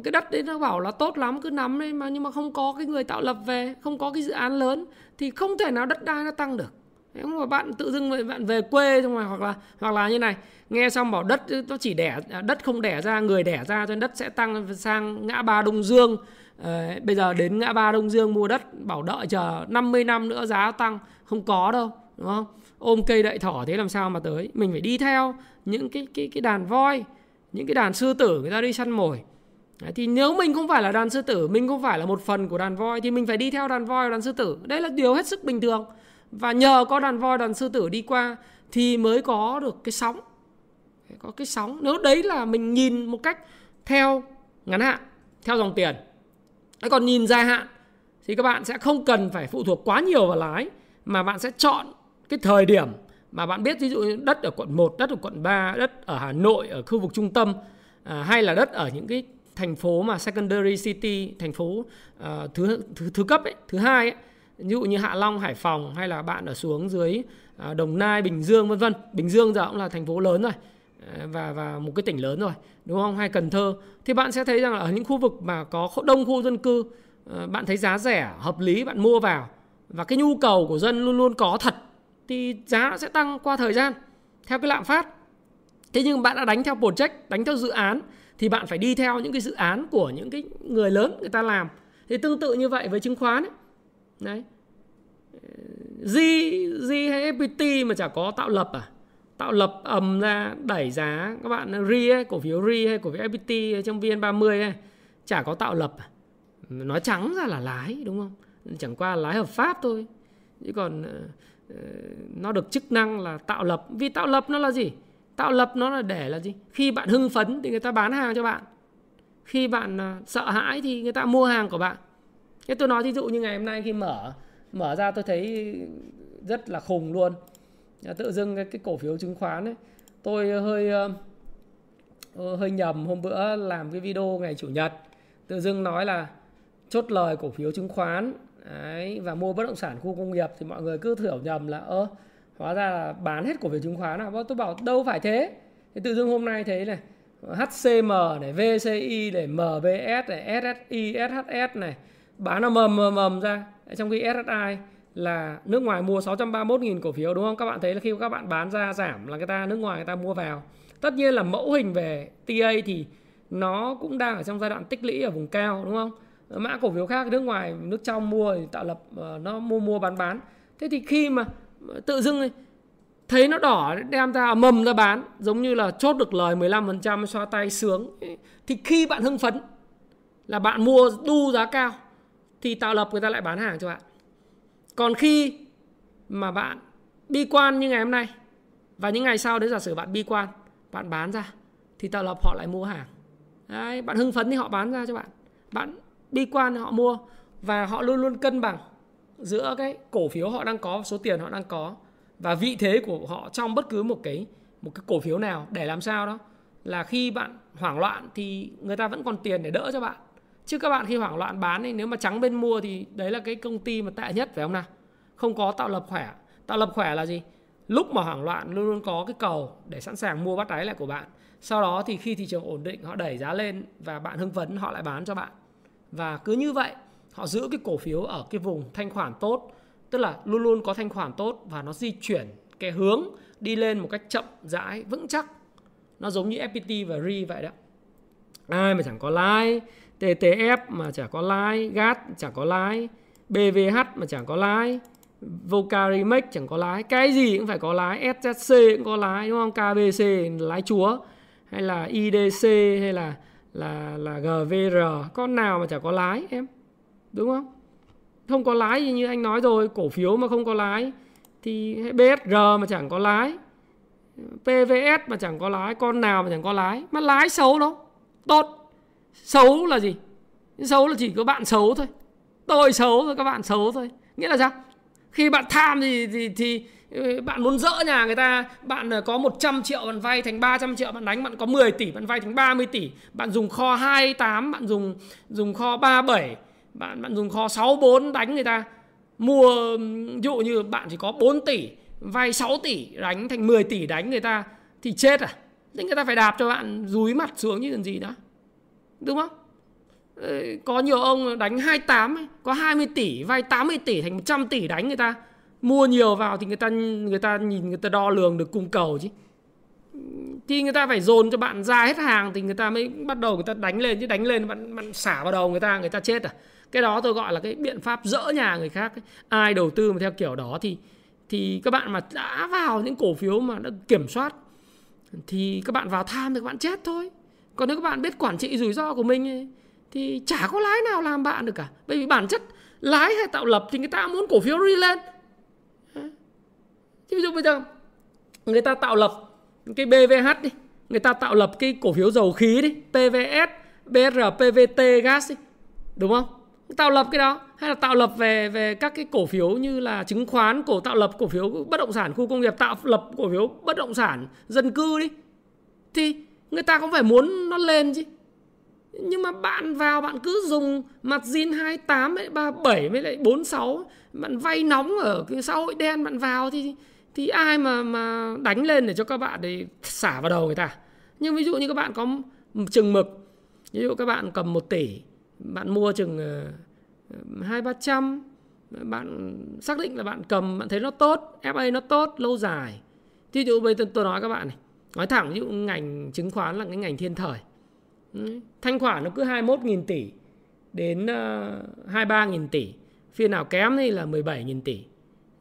cái đất đấy nó bảo là tốt lắm cứ nắm lên mà nhưng mà không có cái người tạo lập về không có cái dự án lớn thì không thể nào đất đai nó tăng được. Nếu mà bạn tự dưng bạn về quê xong rồi hoặc là hoặc là như này nghe xong bảo đất nó chỉ đẻ à, đất không đẻ ra người đẻ ra cho nên đất sẽ tăng sang ngã ba đông dương. À, bây giờ đến ngã ba đông dương mua đất bảo đợi chờ 50 năm nữa giá tăng không có đâu đúng không? Ôm cây đậy thỏ thế làm sao mà tới? Mình phải đi theo những cái cái cái đàn voi những cái đàn sư tử người ta đi săn mồi. Đấy, thì nếu mình không phải là đàn sư tử mình không phải là một phần của đàn voi thì mình phải đi theo đàn voi đàn sư tử. Đây là điều hết sức bình thường. Và nhờ có đàn voi đàn sư tử đi qua thì mới có được cái sóng. Có cái sóng. Nếu đấy là mình nhìn một cách theo ngắn hạn theo dòng tiền. Còn nhìn dài hạn thì các bạn sẽ không cần phải phụ thuộc quá nhiều vào lái mà bạn sẽ chọn cái thời điểm mà bạn biết ví dụ như đất ở quận 1, đất ở quận 3, đất ở Hà Nội, ở khu vực trung tâm à, hay là đất ở những cái thành phố mà secondary city thành phố uh, thứ, thứ thứ cấp ấy, thứ hai ấy, ví dụ như Hạ Long, Hải Phòng hay là bạn ở xuống dưới uh, Đồng Nai, Bình Dương vân vân. Bình Dương giờ cũng là thành phố lớn rồi ờ, và và một cái tỉnh lớn rồi, đúng không? Hay Cần Thơ thì bạn sẽ thấy rằng là ở những khu vực mà có đông khu dân cư uh, bạn thấy giá rẻ, hợp lý bạn mua vào và cái nhu cầu của dân luôn luôn có thật thì giá sẽ tăng qua thời gian theo cái lạm phát. Thế nhưng bạn đã đánh theo project, đánh theo dự án thì bạn phải đi theo những cái dự án của những cái người lớn người ta làm. Thì tương tự như vậy với chứng khoán ấy. đấy. G, G hay FPT mà chả có tạo lập à? Tạo lập ầm ra đẩy giá các bạn RI ấy, cổ phiếu RI hay cổ phiếu FPT trong VN30 ấy, chả có tạo lập à? nói trắng ra là lái đúng không? Chẳng qua lái hợp pháp thôi. Chứ còn uh, nó được chức năng là tạo lập. Vì tạo lập nó là gì? Tạo lập nó là để là gì? Khi bạn hưng phấn thì người ta bán hàng cho bạn. Khi bạn à, sợ hãi thì người ta mua hàng của bạn. Thế tôi nói ví dụ như ngày hôm nay khi mở mở ra tôi thấy rất là khùng luôn. Tự dưng cái, cái cổ phiếu chứng khoán ấy tôi hơi ờ, ờ, hơi nhầm hôm bữa làm cái video ngày chủ nhật. Tự dưng nói là chốt lời cổ phiếu chứng khoán Đấy, và mua bất động sản khu công nghiệp thì mọi người cứ hiểu nhầm là ơ hóa ra là bán hết cổ phiếu chứng khoán nào, tôi bảo đâu phải thế thì tự dưng hôm nay thấy này HCM này VCI này MBS này SSI SHS này bán nó mầm mầm mầm ra trong khi SSI là nước ngoài mua 631.000 cổ phiếu đúng không? Các bạn thấy là khi các bạn bán ra giảm là người ta nước ngoài người ta mua vào. Tất nhiên là mẫu hình về TA thì nó cũng đang ở trong giai đoạn tích lũy ở vùng cao đúng không? Mã cổ phiếu khác nước ngoài nước trong mua thì tạo lập ờ, nó mua mua bán bán. Thế thì khi mà tự dưng thấy nó đỏ đem ra à, mầm ra bán giống như là chốt được lời 15% xoa tay sướng. Thì khi bạn hưng phấn là bạn mua đu giá cao thì tạo lập người ta lại bán hàng cho bạn. Còn khi mà bạn bi quan như ngày hôm nay và những ngày sau đấy giả sử bạn bi quan bạn bán ra thì tạo lập họ lại mua hàng. Đấy, bạn hưng phấn thì họ bán ra cho bạn. Bạn bi quan thì họ mua và họ luôn luôn cân bằng giữa cái cổ phiếu họ đang có, số tiền họ đang có và vị thế của họ trong bất cứ một cái một cái cổ phiếu nào để làm sao đó là khi bạn hoảng loạn thì người ta vẫn còn tiền để đỡ cho bạn. Chứ các bạn khi hoảng loạn bán thì nếu mà trắng bên mua thì đấy là cái công ty mà tệ nhất, phải không nào? Không có tạo lập khỏe. Tạo lập khỏe là gì? Lúc mà hoảng loạn luôn luôn có cái cầu để sẵn sàng mua bắt đáy lại của bạn. Sau đó thì khi thị trường ổn định, họ đẩy giá lên và bạn hưng phấn, họ lại bán cho bạn. Và cứ như vậy họ giữ cái cổ phiếu ở cái vùng thanh khoản tốt tức là luôn luôn có thanh khoản tốt và nó di chuyển cái hướng đi lên một cách chậm rãi vững chắc nó giống như FPT và RE vậy đó ai mà chẳng có lãi TTF mà chả có lãi, GAT chẳng có lãi, BVH mà chẳng có lãi, Vocarimex chẳng có lãi, cái gì cũng phải có lãi, SZC cũng có lãi đúng không? KBC lãi chúa hay là IDC hay là là là GVR con nào mà chả có lãi em. Đúng không? Không có lái như anh nói rồi, cổ phiếu mà không có lái thì BSR mà chẳng có lái PVS mà chẳng có lái con nào mà chẳng có lái mà lái xấu đâu. Tốt xấu là gì xấu là chỉ có bạn xấu thôi tôi xấu rồi các bạn xấu thôi nghĩa là sao khi bạn tham thì thì, thì ừ, bạn muốn dỡ nhà người ta bạn à, có 100 triệu bạn vay thành 300 triệu bạn đánh bạn có 10 tỷ bạn vay thành 30 tỷ bạn dùng kho 28 bạn dùng dùng kho 37 bạn bạn dùng kho 64 đánh người ta. Mua ví dụ như bạn chỉ có 4 tỷ vay 6 tỷ đánh thành 10 tỷ đánh người ta thì chết à? Thì người ta phải đạp cho bạn dúi mặt xuống như làm gì đó. Đúng không? Ờ, có nhiều ông đánh 28 ấy, có 20 tỷ vay 80 tỷ thành 100 tỷ đánh người ta. Mua nhiều vào thì người ta người ta nhìn người ta đo lường được cung cầu chứ. Thì người ta phải dồn cho bạn ra hết hàng thì người ta mới bắt đầu người ta đánh lên chứ đánh lên bạn bạn xả vào đầu người ta người ta chết à? Cái đó tôi gọi là cái biện pháp dỡ nhà người khác ấy. ai đầu tư mà theo kiểu đó thì thì các bạn mà đã vào những cổ phiếu mà đã kiểm soát thì các bạn vào tham thì các bạn chết thôi. Còn nếu các bạn biết quản trị rủi ro của mình ấy, thì chả có lái nào làm bạn được cả. Bởi vì bản chất lái hay tạo lập thì người ta muốn cổ phiếu đi lên. Chứ ví dụ bây giờ người ta tạo lập cái BVH đi người ta tạo lập cái cổ phiếu dầu khí đi PVS BR PVT gas đi đúng không? Tạo lập cái đó, hay là tạo lập về về các cái cổ phiếu như là chứng khoán, cổ tạo lập cổ phiếu bất động sản, khu công nghiệp tạo lập cổ phiếu bất động sản, dân cư đi. Thì người ta cũng phải muốn nó lên chứ. Nhưng mà bạn vào bạn cứ dùng mặt zin 28 với 37 với lại 46 bạn vay nóng ở cái xã hội đen bạn vào thì thì ai mà mà đánh lên để cho các bạn để xả vào đầu người ta. Nhưng ví dụ như các bạn có chừng mực, ví dụ các bạn cầm 1 tỷ bạn mua chừng ờ, hai ba trăm. Bạn xác định là bạn cầm bạn thấy nó tốt FA nó tốt lâu dài. Thí dụ bây giờ tôi nói các bạn này nói thẳng ví dụ ngành chứng khoán là cái ngành thiên thời. Thanh khoản nó cứ 21.000 tỷ đến uh, ờ, 23.000 tỷ phiên nào kém thì là 17.000 tỷ.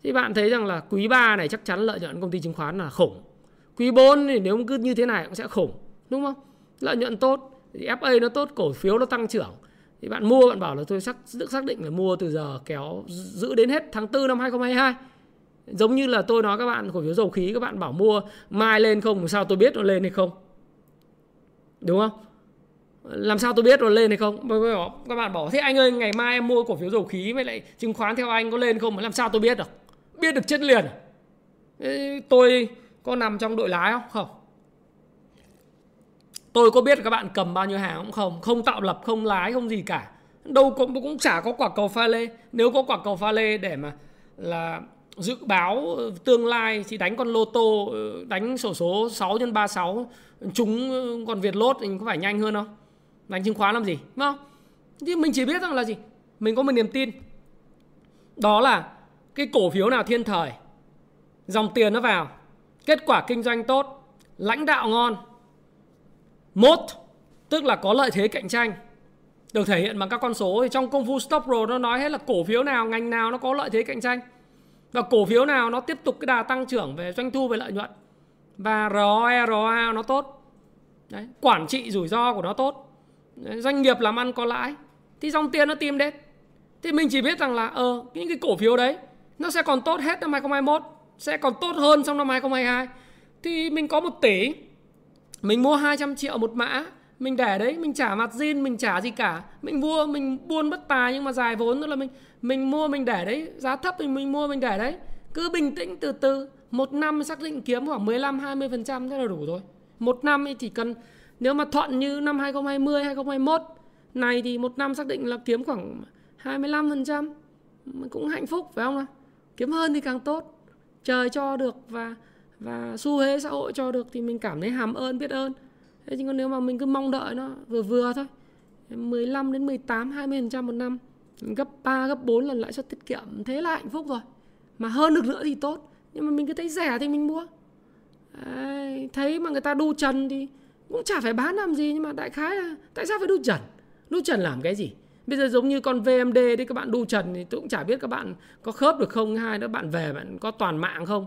Thì bạn thấy rằng là quý 3 này chắc chắn lợi nhuận công ty chứng khoán là khủng. Quý 4 thì nếu cứ như thế này cũng sẽ khủng đúng không? Lợi nhuận tốt thì FA nó tốt cổ phiếu nó tăng trưởng thì bạn mua, bạn bảo là tôi xác xác định là mua từ giờ kéo giữ đến hết tháng 4 năm 2022 giống như là tôi nói các bạn, cổ phiếu dầu khí, các bạn bảo mua mai lên không sao tôi biết nó lên hay không? Đúng không? Làm sao tôi biết nó lên hay không? Các bạn bảo, thế anh ơi, ngày mai em mua cổ phiếu dầu khí với lại chứng khoán theo anh có lên không? Làm sao tôi biết được? Biết được chết liền à? tôi có nằm trong đội lái không? Không tôi có biết các bạn cầm bao nhiêu hàng cũng không không tạo lập, không lái, không gì cả. Đâu cũng cũng chả có quả cầu pha lê. Nếu có quả cầu pha lê để mà là dự báo ờ, tương lai thì đánh con lô tô ờ, đánh sổ số 6 x 36 chúng con Việt lốt thì có phải nhanh hơn không? Đánh chứng khoán làm gì, đúng không? Thì mình chỉ biết rằng là gì? Mình có một niềm tin. Đó là cái cổ phiếu nào thiên thời, dòng tiền nó vào, kết quả kinh doanh tốt, lãnh đạo ngon mốt tức là có lợi thế cạnh tranh được thể hiện bằng các con số. Thì trong công phu stop pro nó nói hết là cổ phiếu nào ngành nào nó có lợi thế cạnh tranh. Và cổ phiếu nào nó tiếp tục cái đà tăng trưởng về doanh thu về lợi nhuận. Và ROE ROA nó tốt. Đấy, quản trị rủi ro của nó tốt. Đấy, doanh nghiệp làm ăn có lãi. Thì dòng tiền nó tìm đến. Thì mình chỉ biết rằng là ờ những cái cổ phiếu đấy nó sẽ còn tốt hết năm 2021 sẽ còn tốt hơn trong năm 2022 thì mình có một tỷ mình mua 200 triệu một mã. Mình để đấy, mình trả mặt zin, mình trả gì cả. Mình mua mình buôn bất tài nhưng mà dài vốn tức là mình mình mua, mình để đấy. Giá thấp thì mình mua, mình để đấy. Cứ bình tĩnh từ từ. Một năm xác định kiếm khoảng 15 20 phần trăm thế là đủ rồi. Một năm thì chỉ cần, nếu mà thuận như năm 2020 2021 này thì một năm xác định là kiếm khoảng 25 phần trăm. Cũng hạnh phúc, phải không nào? Kiếm hơn thì càng tốt. Trời cho được và và xu thế xã hội cho được thì mình cảm thấy hàm ơn biết ơn. Thế nhưng còn nếu mà mình cứ mong đợi nó vừa vừa thôi. 15 đến 18 20 phần trăm một năm. Gấp 3 gấp 4 lần lãi suất tiết kiệm. Thế là hạnh phúc rồi. Mà hơn được nữa thì tốt. Nhưng mà mình cứ thấy rẻ thì mình mua. Đấy, thấy mà người ta đu trần thì cũng chả phải bán làm gì. Nhưng mà đại khái là tại sao phải đu trần? Đu trần làm cái gì? Bây giờ giống như con VMD đấy các bạn đu trần thì tôi cũng chả biết các bạn có khớp được không. Hai nữa bạn về bạn có toàn mạng không?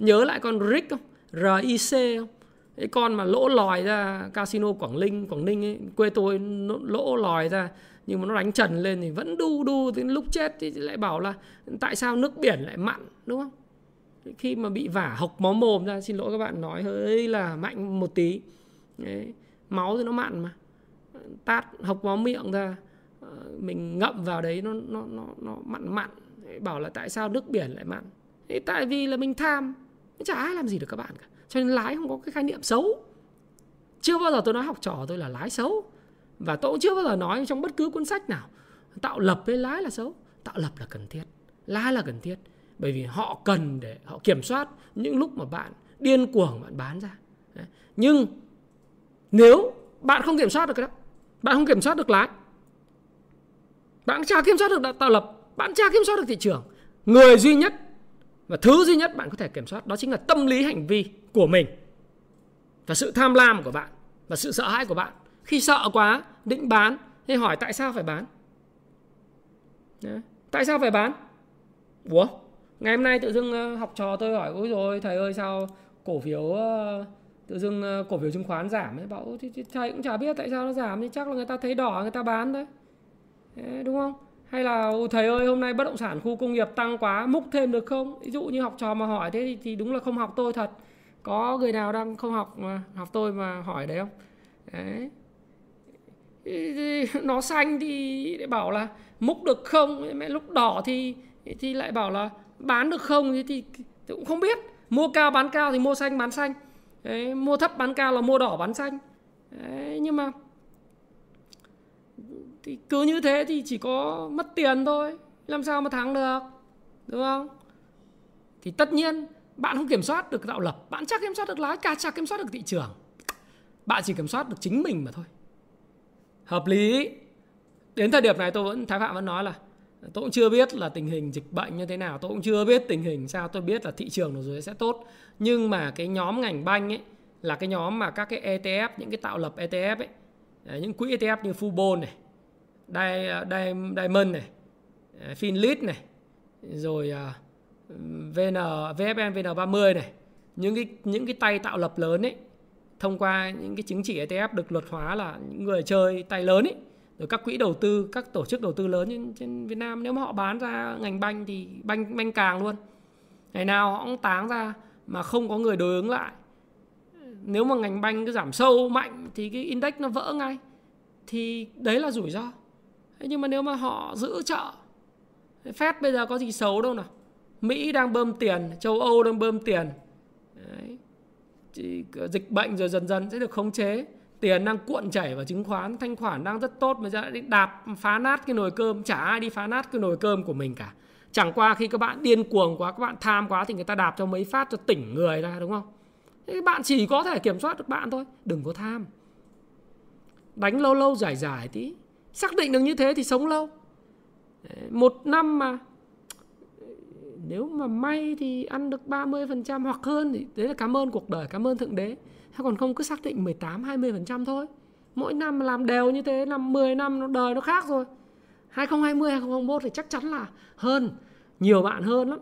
Nhớ lại con RIC không? RIC không? Cái con mà lỗ lòi ra casino Quảng Ninh Quảng Ninh ấy, quê tôi lỗ lòi ra nhưng mà nó đánh trần lên thì vẫn đu đu đến lúc chết thì lại bảo là tại sao nước biển lại mặn? Đúng không? Khi mà bị vả hộc máu mồm ra xin lỗi các bạn nói hơi là mạnh một tí. Đấy, máu thì nó mặn mà. Tát hộc máu miệng ra ờ, mình ngậm vào đấy nó nó nó nó mặn mặn. Bảo là tại sao nước biển lại mặn? Thì tại vì là mình tham chả ai làm gì được các bạn cả. Cho nên lái không có cái khái niệm xấu. Chưa bao giờ tôi nói học trò tôi là lái xấu. Và tôi cũng chưa bao giờ nói trong bất cứ cuốn sách nào, tạo lập với lái là xấu. Tạo lập là cần thiết. Lái là cần thiết. Bởi vì họ cần để họ kiểm soát những lúc mà bạn điên cuồng bạn bán ra. Nhưng nếu bạn không kiểm soát được cái đó, bạn không kiểm soát được lái, bạn chả kiểm soát được tạo lập, bạn chả kiểm soát được thị trường. Người duy nhất và thứ duy nhất bạn có thể kiểm soát đó chính là tâm lý hành vi của mình và sự tham lam của bạn và sự sợ hãi của bạn. Khi sợ quá định bán thì hỏi tại sao phải bán? Đấy. tại sao phải bán? Ủa ngày hôm nay tự dưng ờ, học trò tôi hỏi ôi rồi thầy ơi sao cổ phiếu ờ, tự dưng ờ, cổ phiếu chứng khoán giảm ấy? Bảo thì thầy cũng chả biết tại sao nó giảm thì chắc là người ta thấy đỏ người ta bán thôi. Đấy, đúng không? Hay là thầy ơi hôm nay bất động sản khu công nghiệp tăng quá múc thêm được không? Ví dụ như học trò mà hỏi thế thì, thì đúng là không học tôi thật. Có người nào đang không học mà học tôi mà hỏi đấy không? Đấy. Nó xanh thì để bảo là múc được không? Mẹ lúc đỏ thì thì lại bảo là bán được không? Thì, thì, thì cũng không biết. Mua cao bán cao thì mua xanh bán xanh. Đấy, mua thấp bán cao là mua đỏ bán xanh. Đấy, nhưng mà thì cứ như thế thì chỉ có mất tiền thôi, làm sao mà thắng được, đúng không? Thì tất nhiên, bạn không kiểm soát được tạo lập, bạn chắc kiểm soát được lái cả chắc kiểm soát được thị trường. Bạn chỉ kiểm soát được chính mình mà thôi. Hợp lý. Đến thời điểm này tôi vẫn, thái phạm vẫn nói là, tôi cũng chưa biết là tình hình dịch bệnh như thế nào, tôi cũng chưa biết tình hình sao, tôi biết là thị trường nó rồi sẽ tốt. Nhưng mà cái nhóm ngành banh ấy, là cái nhóm mà các cái ETF những cái tạo lập ETF ấy những quỹ ETF như Fubon này Ờ, Diamond này ờ, Finlit này rồi ờ, VN VFN VN30 này. Những cái những cái tay tạo lập lớn ấy thông qua những cái chứng chỉ ETF được luật hóa là những người chơi tay lớn ấy. Rồi các quỹ đầu tư các tổ chức đầu tư lớn trên, trên Việt Nam nếu mà họ bán ra ngành banh thì banh banh càng luôn. Ngày nào họ cũng táng ra mà không có người đối ứng lại. Nếu mà ngành banh cứ giảm sâu mạnh thì cái index nó vỡ ngay. Thì đấy là rủi ro nhưng mà nếu mà họ giữ chợ Fed bây giờ có gì xấu đâu nào. Mỹ đang bơm tiền, châu Âu đang bơm tiền. Đấy. Chỉ dịch bệnh rồi dần dần sẽ được khống chế. Tiền đang cuộn chảy vào chứng khoán, thanh khoản đang rất tốt mà ra đi đạp phá nát cái nồi cơm. Chả ai đi phá nát cái nồi cơm của mình cả. Chẳng qua khi các bạn điên cuồng quá, các bạn tham quá thì người ta đạp cho mấy phát cho tỉnh người ra, đúng không? Thế bạn chỉ có thể kiểm soát được bạn thôi, đừng có tham. Đánh lâu lâu giải giải tí xác định được như thế thì sống lâu một năm mà nếu mà may thì ăn được 30% hoặc hơn thì đấy là cảm ơn cuộc đời, cảm ơn Thượng Đế. Hay còn không cứ xác định 18 20% thôi. Mỗi năm làm đều như thế, năm 10 năm nó đời nó khác rồi. 2020 2021 thì chắc chắn là hơn, nhiều bạn hơn lắm.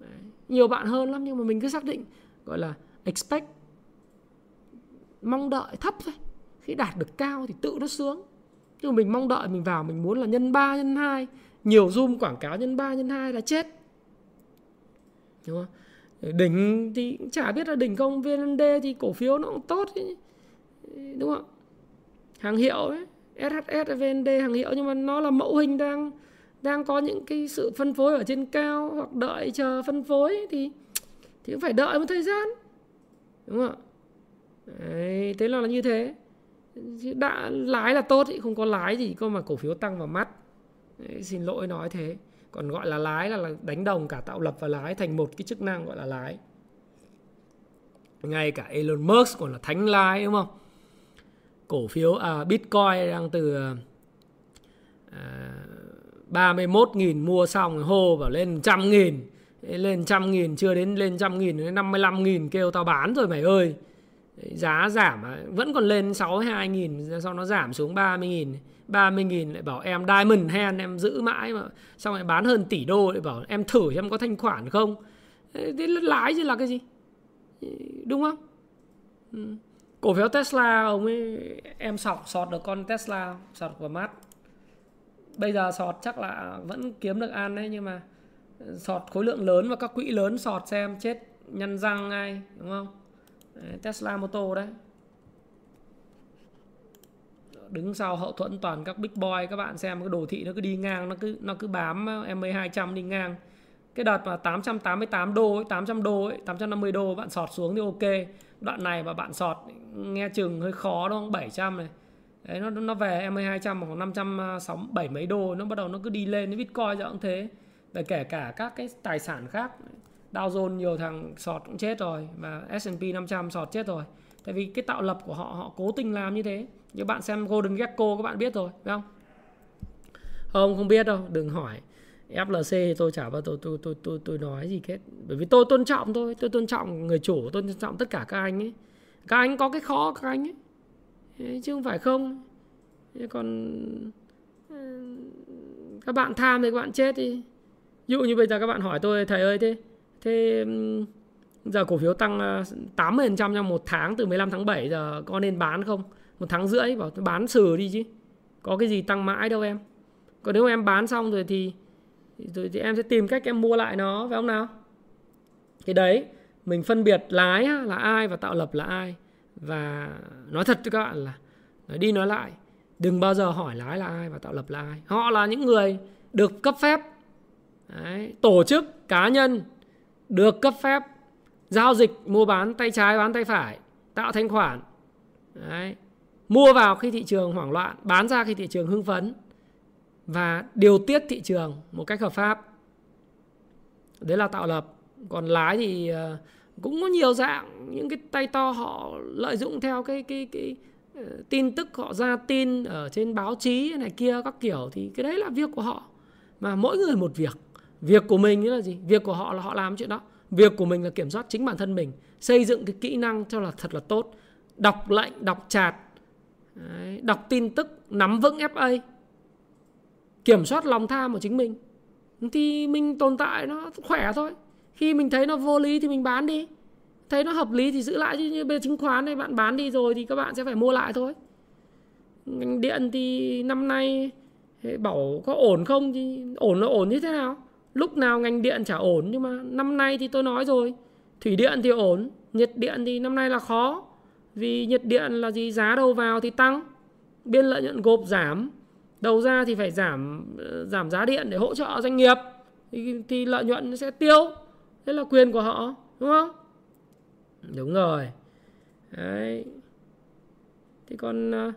Đấy. Nhiều bạn hơn lắm nhưng mà mình cứ xác định gọi là expect mong đợi thấp thôi. Khi đạt được cao thì tự nó sướng. Nhưng mình mong đợi mình vào mình muốn là nhân 3 nhân 2, nhiều zoom quảng cáo nhân 3 nhân 2 là chết. Đúng không? Đỉnh thì chả biết là đỉnh không VND thì cổ phiếu nó cũng tốt ấy. đúng không? Hàng hiệu ấy SHS VND hàng hiệu nhưng mà nó là mẫu hình đang đang có những cái sự phân phối ở trên cao hoặc đợi chờ phân phối thì thì cũng phải đợi một thời gian. Đúng không Đấy, thế là, là như thế đã lái là tốt thì không có lái gì cơ mà cổ phiếu tăng vào mắt. Đấy, xin lỗi nói thế. Còn gọi là lái là đánh đồng cả tạo lập và lái thành một cái chức năng gọi là lái. Ngay cả Elon Musk còn là thánh lái đúng không? Cổ phiếu à, Bitcoin đang từ à, 31.000 mua xong hô vào lên trăm nghìn. Lên trăm nghìn chưa đến lên trăm nghìn đến 55 nghìn kêu tao bán rồi mày ơi giá giảm vẫn còn lên 62 nghìn sau nó giảm xuống 30 nghìn 30 nghìn lại bảo em Diamond Hand, em giữ mãi mà. Xong lại bán hơn tỷ đô, lại bảo em thử em có thanh khoản không. Thế lái chứ là cái gì? Đúng không? Ừ. cổ phiếu Tesla, ông ấy, em sọt sọt được con Tesla, sọt vào mắt bây giờ sọt chắc là vẫn kiếm được ăn đấy, nhưng mà sọt khối lượng lớn và các quỹ lớn sọt xem, chết nhăn răng ngay đúng không? Đấy, Tesla Moto đấy. Đứng sau hậu thuẫn toàn các big boy các bạn xem cái đồ thị nó cứ đi ngang nó cứ nó cứ bám ờ, MA 200 đi ngang. Cái đợt mà 888 đô ấy, 800 đô ấy, 850 đô bạn sọt xuống thì ok. Đoạn này mà bạn sọt nghe chừng hơi khó đúng không? 700 này. Đấy nó nó về MA 200 khoảng 567 ờ, mấy đô nó bắt đầu nó cứ đi lên Bitcoin giờ cũng thế. Và kể cả các cái tài sản khác. Dow Jones nhiều thằng sọt cũng chết rồi và S&P 500 sọt chết rồi. Tại vì cái tạo lập của họ họ cố tình làm như thế. Như bạn xem Golden Gecko, các bạn biết rồi, phải không? Không không biết đâu, đừng hỏi. FLC thì tôi chả bao, tôi tôi tôi tôi tôi nói gì hết. Bởi vì tôi tôn trọng thôi, tôi tôn trọng người chủ, tôi tôn trọng tất cả các anh ấy. Các anh có cái khó các anh ấy. Chứ không phải không. Còn ừ, các bạn tham thì các bạn chết đi. Ví dụ như bây giờ các bạn hỏi tôi, thầy ơi thế thế giờ cổ phiếu tăng ờ, 80% trong một tháng từ 15 tháng 7 giờ có nên bán không? Một tháng rưỡi bảo bán sừ đi chứ. Có cái gì tăng mãi đâu em. Còn nếu em bán xong rồi thì rồi thì em sẽ tìm cách em mua lại nó phải không nào? Thì đấy mình phân biệt lái là ai và tạo lập là ai. Và nói thật cho các bạn là nói đi nói lại đừng bao giờ hỏi lái là ai và tạo lập là ai. Họ là những người được cấp phép đấy, tổ chức cá nhân được cấp phép giao dịch mua bán tay trái, bán tay phải, tạo thanh khoản. Đấy. Mua vào khi thị trường hoảng loạn, bán ra khi thị trường hưng phấn và điều tiết thị trường một cách hợp pháp. Đấy là tạo lập. Còn lái thì ờ, cũng có nhiều dạng, những cái tay to họ lợi dụng theo cái cái cái ờ, tin tức họ ra tin ở trên báo chí này kia các kiểu thì cái đấy là việc của họ. Mà mỗi người một việc việc của mình là gì? Việc của họ là họ làm chuyện đó. Việc của mình là kiểm soát chính bản thân mình xây dựng cái kỹ năng cho là thật là tốt. Đọc lệnh đọc chạt đấy, đọc tin tức nắm vững fa kiểm soát lòng tham của chính mình. Thì mình tồn tại nó khỏe thôi. Khi mình thấy nó vô lý thì mình bán đi. Thấy nó hợp lý thì giữ lại. Chứ như bên chứng khoán này bạn bán đi rồi thì các bạn sẽ phải mua lại thôi. Ngành điện thì năm nay bảo có ổn không thì ổn là ổn như thế nào? Lúc nào ngành điện chả ổn nhưng mà năm nay thì tôi nói rồi thủy điện thì ổn nhiệt điện thì năm nay là khó. Vì nhiệt điện là gì? Giá đầu vào thì tăng biên lợi nhuận gộp giảm đầu ra thì phải giảm ờ, giảm giá điện để hỗ trợ doanh nghiệp thì, thì lợi nhuận sẽ tiêu. Thế là quyền của họ đúng không? Đúng rồi. Đấy. Thì còn uh,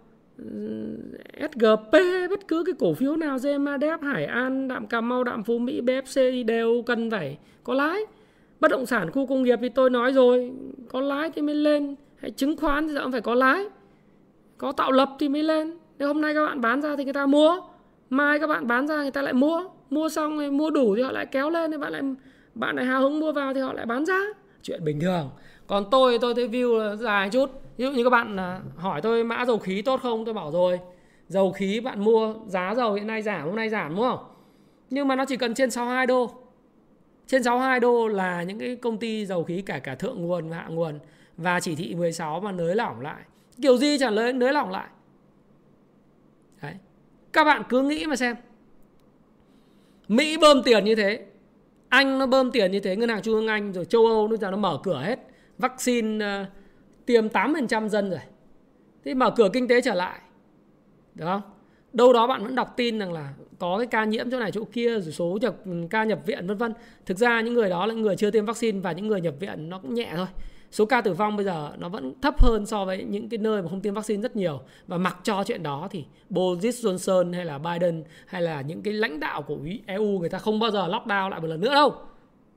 SGP bất cứ cái cổ phiếu nào GMADF, Hải An, Đạm Cà Mau, Đạm Phú Mỹ, BFC thì đều cần phải có lái. Bất động sản khu công nghiệp thì tôi nói rồi, có lái thì mới lên. Hay chứng khoán thì cũng phải có lái. Có tạo lập thì mới lên. Nếu hôm nay các bạn bán ra thì người ta mua. Mai các bạn bán ra người ta lại mua. Mua xong rồi mua đủ thì họ lại kéo lên thì bạn lại bạn lại hào hứng mua vào thì họ lại bán ra. Chuyện bình thường. Còn tôi tôi thấy view dài chút ví dụ như các bạn à, hỏi tôi mã dầu khí tốt không tôi bảo rồi dầu khí bạn mua giá dầu hiện nay giảm hôm nay giảm đúng không? Nhưng mà nó chỉ cần trên 62 đô. Trên 62 đô là những cái công ty dầu khí cả cả thượng nguồn và hạ nguồn và chỉ thị 16 mà nới lỏng lại. Kiểu gì trả lời nới lỏng lại. Đấy. các bạn cứ nghĩ mà xem. Mỹ bơm tiền như thế Anh nó bơm tiền như thế Ngân hàng Trung ương Anh rồi châu Âu nó giờ nó mở cửa hết. Vaccine uh, tiêm 8% dân rồi. Thế mở cửa kinh tế trở lại. Được không? Đâu đó bạn vẫn đọc tin rằng là có cái ca nhiễm chỗ này chỗ kia, rồi số nhập, ca nhập viện, vân vân. Thực ra những người đó là người chưa tiêm vaccine và những người nhập viện nó cũng nhẹ thôi. Số ca tử vong bây giờ nó vẫn thấp hơn so với những cái nơi mà không tiêm vaccine rất nhiều. Và mặc cho chuyện đó thì Boris Johnson hay là Biden hay là những cái lãnh đạo của EU người ta không bao giờ lockdown lại một lần nữa đâu.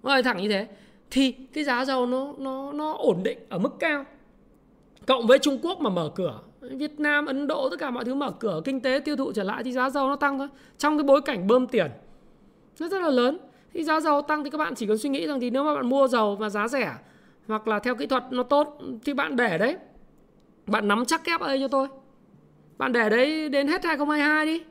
Nói thẳng như thế. Thì cái giá dầu nó nó nó ổn định ở mức cao cộng với Trung Quốc mà mở cửa. Việt Nam, Ấn Độ tất cả mọi thứ mở cửa kinh tế tiêu thụ trở lại thì giá dầu nó tăng thôi. Trong cái bối cảnh bơm tiền rất rất là lớn. Thì giá dầu tăng thì các bạn chỉ cần suy nghĩ rằng thì nếu mà bạn mua dầu và giá rẻ hoặc là theo kỹ thuật nó tốt thì bạn để đấy. Bạn nắm chắc kép ấy cho tôi. Bạn để đấy đến hết 2022 đi.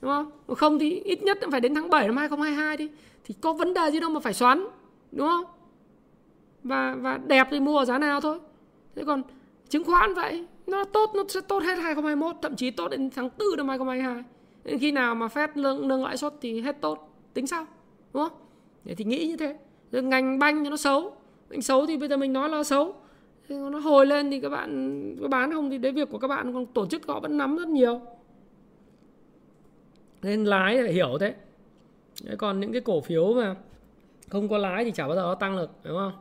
Đúng không? Không thì ít nhất phải đến tháng 7 năm 2022 đi. Thì có vấn đề gì đâu mà phải xoắn. Đúng không? Và và đẹp thì mua ở giá nào thôi thế còn chứng khoán vậy? Nó tốt nó sẽ tốt hết 2021 thậm chí tốt đến tháng 4 năm 2022 đến khi nào mà Fed nâng nâng lãi suất thì hết tốt. Tính sao đúng không? Để thì nghĩ như thế. Rồi ngành banh nó xấu. Ngành xấu thì bây giờ mình nói là xấu. Thế nó hồi lên thì các bạn có bán không thì đấy việc của các bạn còn tổ chức họ vẫn nắm rất nhiều. Nên lái phải hiểu thế. Đấy, còn những cái cổ phiếu mà không có lái thì chả bao giờ nó tăng được đúng không?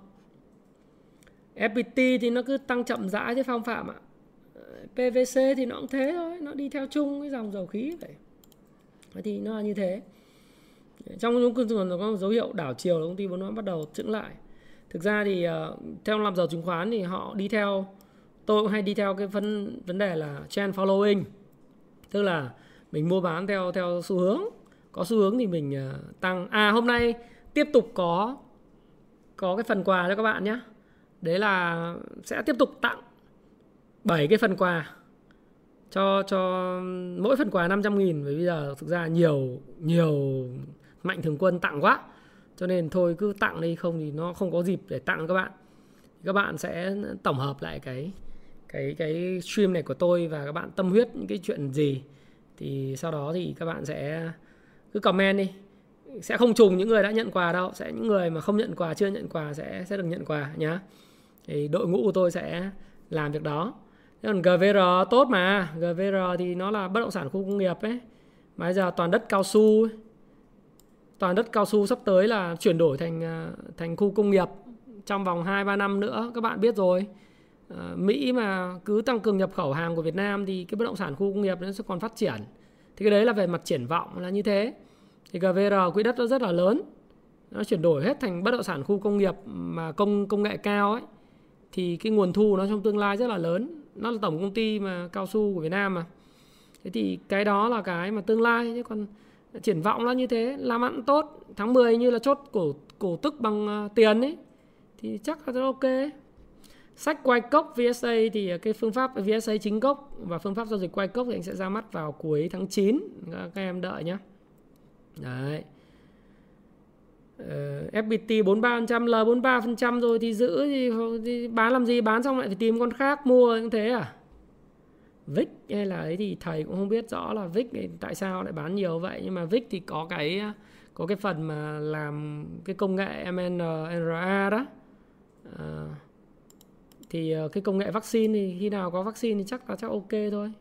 FPT thì nó cứ tăng chậm rãi thế phong phạm ạ. PVC thì nó cũng thế thôi nó đi theo chung cái dòng dầu khí vậy. Thì nó là như thế. Trong những cơn tuần có dấu hiệu đảo chiều là công ty vốn nó bắt đầu chững lại. Thực ra thì uh, theo làm giàu chứng khoán thì họ đi theo tôi cũng hay đi theo cái vấn vấn đề là trend following. Tức là mình mua bán theo theo xu hướng. Có xu hướng thì mình uh, tăng. À hôm nay tiếp tục có có cái phần quà cho các bạn nhé đấy là sẽ tiếp tục tặng 7 cái phần quà. Cho cho mỗi phần quà 500 nghìn, bởi bây giờ thực ra nhiều nhiều mạnh thường quân tặng quá. Cho nên thôi cứ tặng đi, không thì nó không có dịp để tặng các bạn. Các bạn sẽ tổng hợp lại cái cái cái stream này của tôi và các bạn tâm huyết những cái chuyện gì. Thì sau đó thì các bạn sẽ cứ comment đi. Sẽ không trùng những người đã nhận quà đâu. Sẽ những người mà không nhận quà, chưa nhận quà sẽ sẽ được nhận quà nhá thì đội ngũ của tôi sẽ làm việc đó. Còn GVR tốt mà. GVR thì nó là bất động sản khu công nghiệp ấy. Mà bây giờ toàn đất cao su ấy. toàn đất cao su sắp tới là chuyển đổi thành à, thành khu công nghiệp trong vòng 2 3 năm nữa. Các bạn biết rồi. À, Mỹ mà cứ tăng cường nhập khẩu hàng của Việt Nam thì cái bất động sản khu công nghiệp nó sẽ còn phát triển. Thì cái đấy là về mặt triển vọng là như thế. Thì GVR quỹ đất nó rất là lớn. Nó chuyển đổi hết thành bất động sản khu công nghiệp mà công công nghệ cao ấy thì cái nguồn thu nó trong tương lai rất là lớn. Nó là tổng công ty mà, cao su của Việt Nam mà. Thế thì cái đó là cái mà tương lai, chứ còn triển vọng là như thế, làm ăn tốt, tháng 10 như là chốt cổ cổ tức bằng à, tiền ấy, thì chắc là ok. Sách quay cốc VSA thì à, cái phương pháp VSA chính gốc và phương pháp giao dịch quay cốc thì anh sẽ ra mắt vào cuối tháng 9 các em đợi nhé đấy uh, FPT 43% L 43% rồi thì giữ thì, thì bán làm gì bán xong lại phải tìm con khác mua như thế à? VIX hay là ấy thì thầy cũng không biết rõ là VIX tại sao lại bán nhiều vậy? Nhưng mà VIX thì có cái có cái phần mà làm cái công nghệ mRNA đó. À, thì ờ, cái công nghệ vaccine thì khi nào có vaccine thì chắc là chắc ok thôi.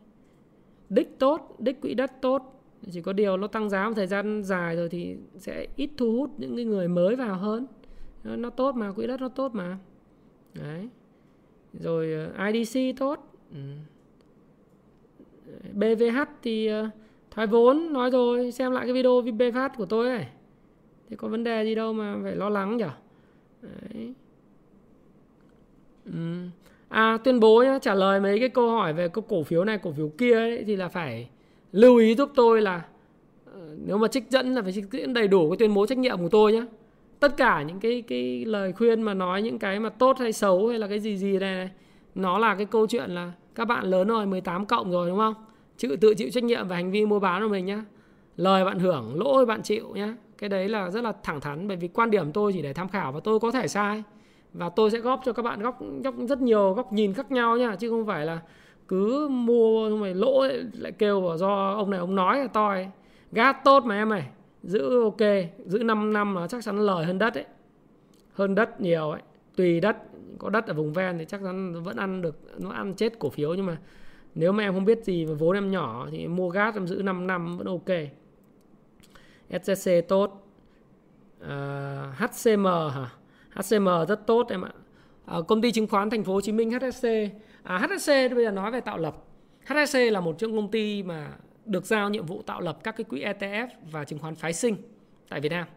Đích tốt đích quỹ đất tốt chỉ có điều nó tăng giá một thời gian dài rồi thì sẽ ít thu hút những cái người mới vào hơn. Nó tốt mà quỹ đất nó tốt mà. Đấy. Rồi ờ, IDC tốt. Ừ. BVH thì ờ, thoái vốn nói rồi xem lại cái video BVH của tôi ấy thì có vấn đề gì đâu mà phải lo lắng nhỉ đấy. Ừ. à tuyên bố nhá trả lời mấy cái câu hỏi về cái cổ phiếu này cổ phiếu kia ấy, thì là phải lưu ý giúp tôi là ờ, nếu mà trích dẫn là phải trích dẫn đầy đủ cái tuyên bố trách nhiệm của tôi nhé tất cả những cái cái lời khuyên mà nói những cái mà tốt hay xấu hay là cái gì gì này, này nó là cái câu chuyện là các bạn lớn rồi 18 cộng rồi đúng không? Chịu tự chịu trách nhiệm về hành vi mua bán của mình nhá. Lời bạn hưởng lỗi bạn chịu nhá. Cái đấy là rất là thẳng thắn bởi vì quan điểm tôi chỉ để tham khảo và tôi có thể sai. Và tôi sẽ góp cho các bạn góc góc rất nhiều góc nhìn khác nhau nha chứ không phải là cứ mua xong rồi lỗ lại kêu vào do ông này ông nói là toi gas tốt mà em này giữ ok giữ 5 năm là chắc chắn lời hơn đất ấy. Hơn đất nhiều ấy tùy đất có đất ở vùng ven thì chắc chắn vẫn ăn được nó ăn chết cổ phiếu nhưng mà nếu mà em không biết gì và vốn em nhỏ thì mua gas em giữ 5 năm vẫn ok. SCC tốt. Ờ, uh, HCM hả? HCM rất tốt em ạ. À, công ty chứng khoán thành phố Hồ Chí Minh HSC à, HSC bây giờ nói về tạo lập. HSC là một trong công ty mà được giao nhiệm vụ tạo lập các cái quỹ ETF và chứng khoán phái sinh tại Việt Nam.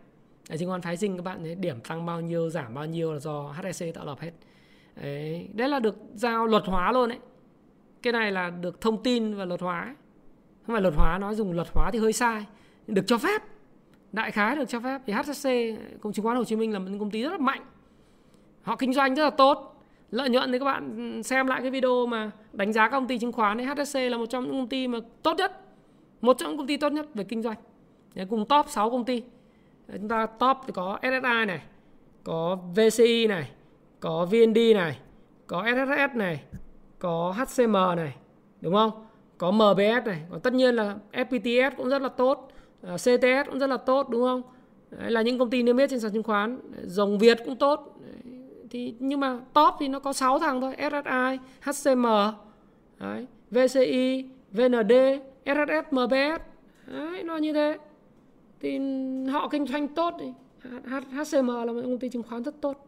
Đấy, chứng khoán phái sinh các bạn thấy điểm tăng bao nhiêu giảm bao nhiêu là do HSC tạo lập hết. Đấy, đấy là được giao luật hóa luôn đấy cái này là được thông tin và luật hóa không phải luật hóa nói dùng luật hóa thì hơi sai. Được cho phép. Đại khái được cho phép. Thì HSC công chứng khoán Hồ Chí Minh là một công ty rất là mạnh. Họ kinh doanh rất là tốt lợi nhuận thì các bạn xem lại cái video mà đánh giá các công ty chứng khoán ấy HSC là một trong những công ty mà tốt nhất một trong những công ty tốt nhất về kinh doanh. Đấy, cùng top 6 công ty. Chúng ta top thì có SSI này có VCI này có VND này có SSS này có HCM này đúng không? Có MBS này còn tất nhiên là FPTS cũng rất là tốt à, CTS cũng rất là tốt đúng không? Đấy, là những công ty niêm yết trên sàn chứng khoán. Dòng Việt cũng tốt. Đấy, thì nhưng mà top thì nó có 6 thằng thôi SSI HCM Đấy, VCI VND SSS MBS Đấy, nó như thế. Thì họ kinh doanh tốt thì HCM là một công ty chứng khoán rất tốt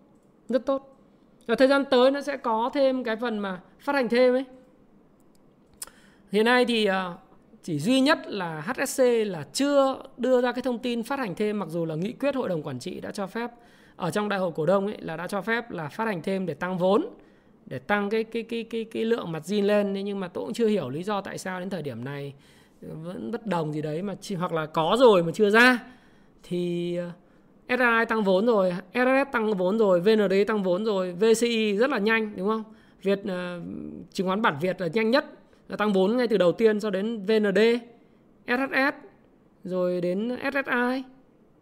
rất tốt. Và thời gian tới nó sẽ có thêm cái phần mà phát hành thêm ấy. Hiện nay thì ờ, chỉ duy nhất là HSC là chưa đưa ra cái thông tin phát hành thêm mặc dù là nghị quyết hội đồng quản trị đã cho phép ở trong đại hội cổ đông ấy là đã cho phép là phát hành thêm để tăng vốn để tăng cái cái cái cái cái lượng mặt zin lên nhưng mà tôi cũng chưa hiểu lý do tại sao đến thời điểm này vẫn bất đồng gì đấy mà chỉ, hoặc là có rồi mà chưa ra thì ờ, SRI tăng vốn rồi, SRS tăng vốn rồi, VND tăng vốn rồi, VCI rất là nhanh đúng không? Việt uh, chứng khoán bản Việt là nhanh nhất là tăng vốn ngay từ đầu tiên cho đến VND, SHS rồi đến SSI.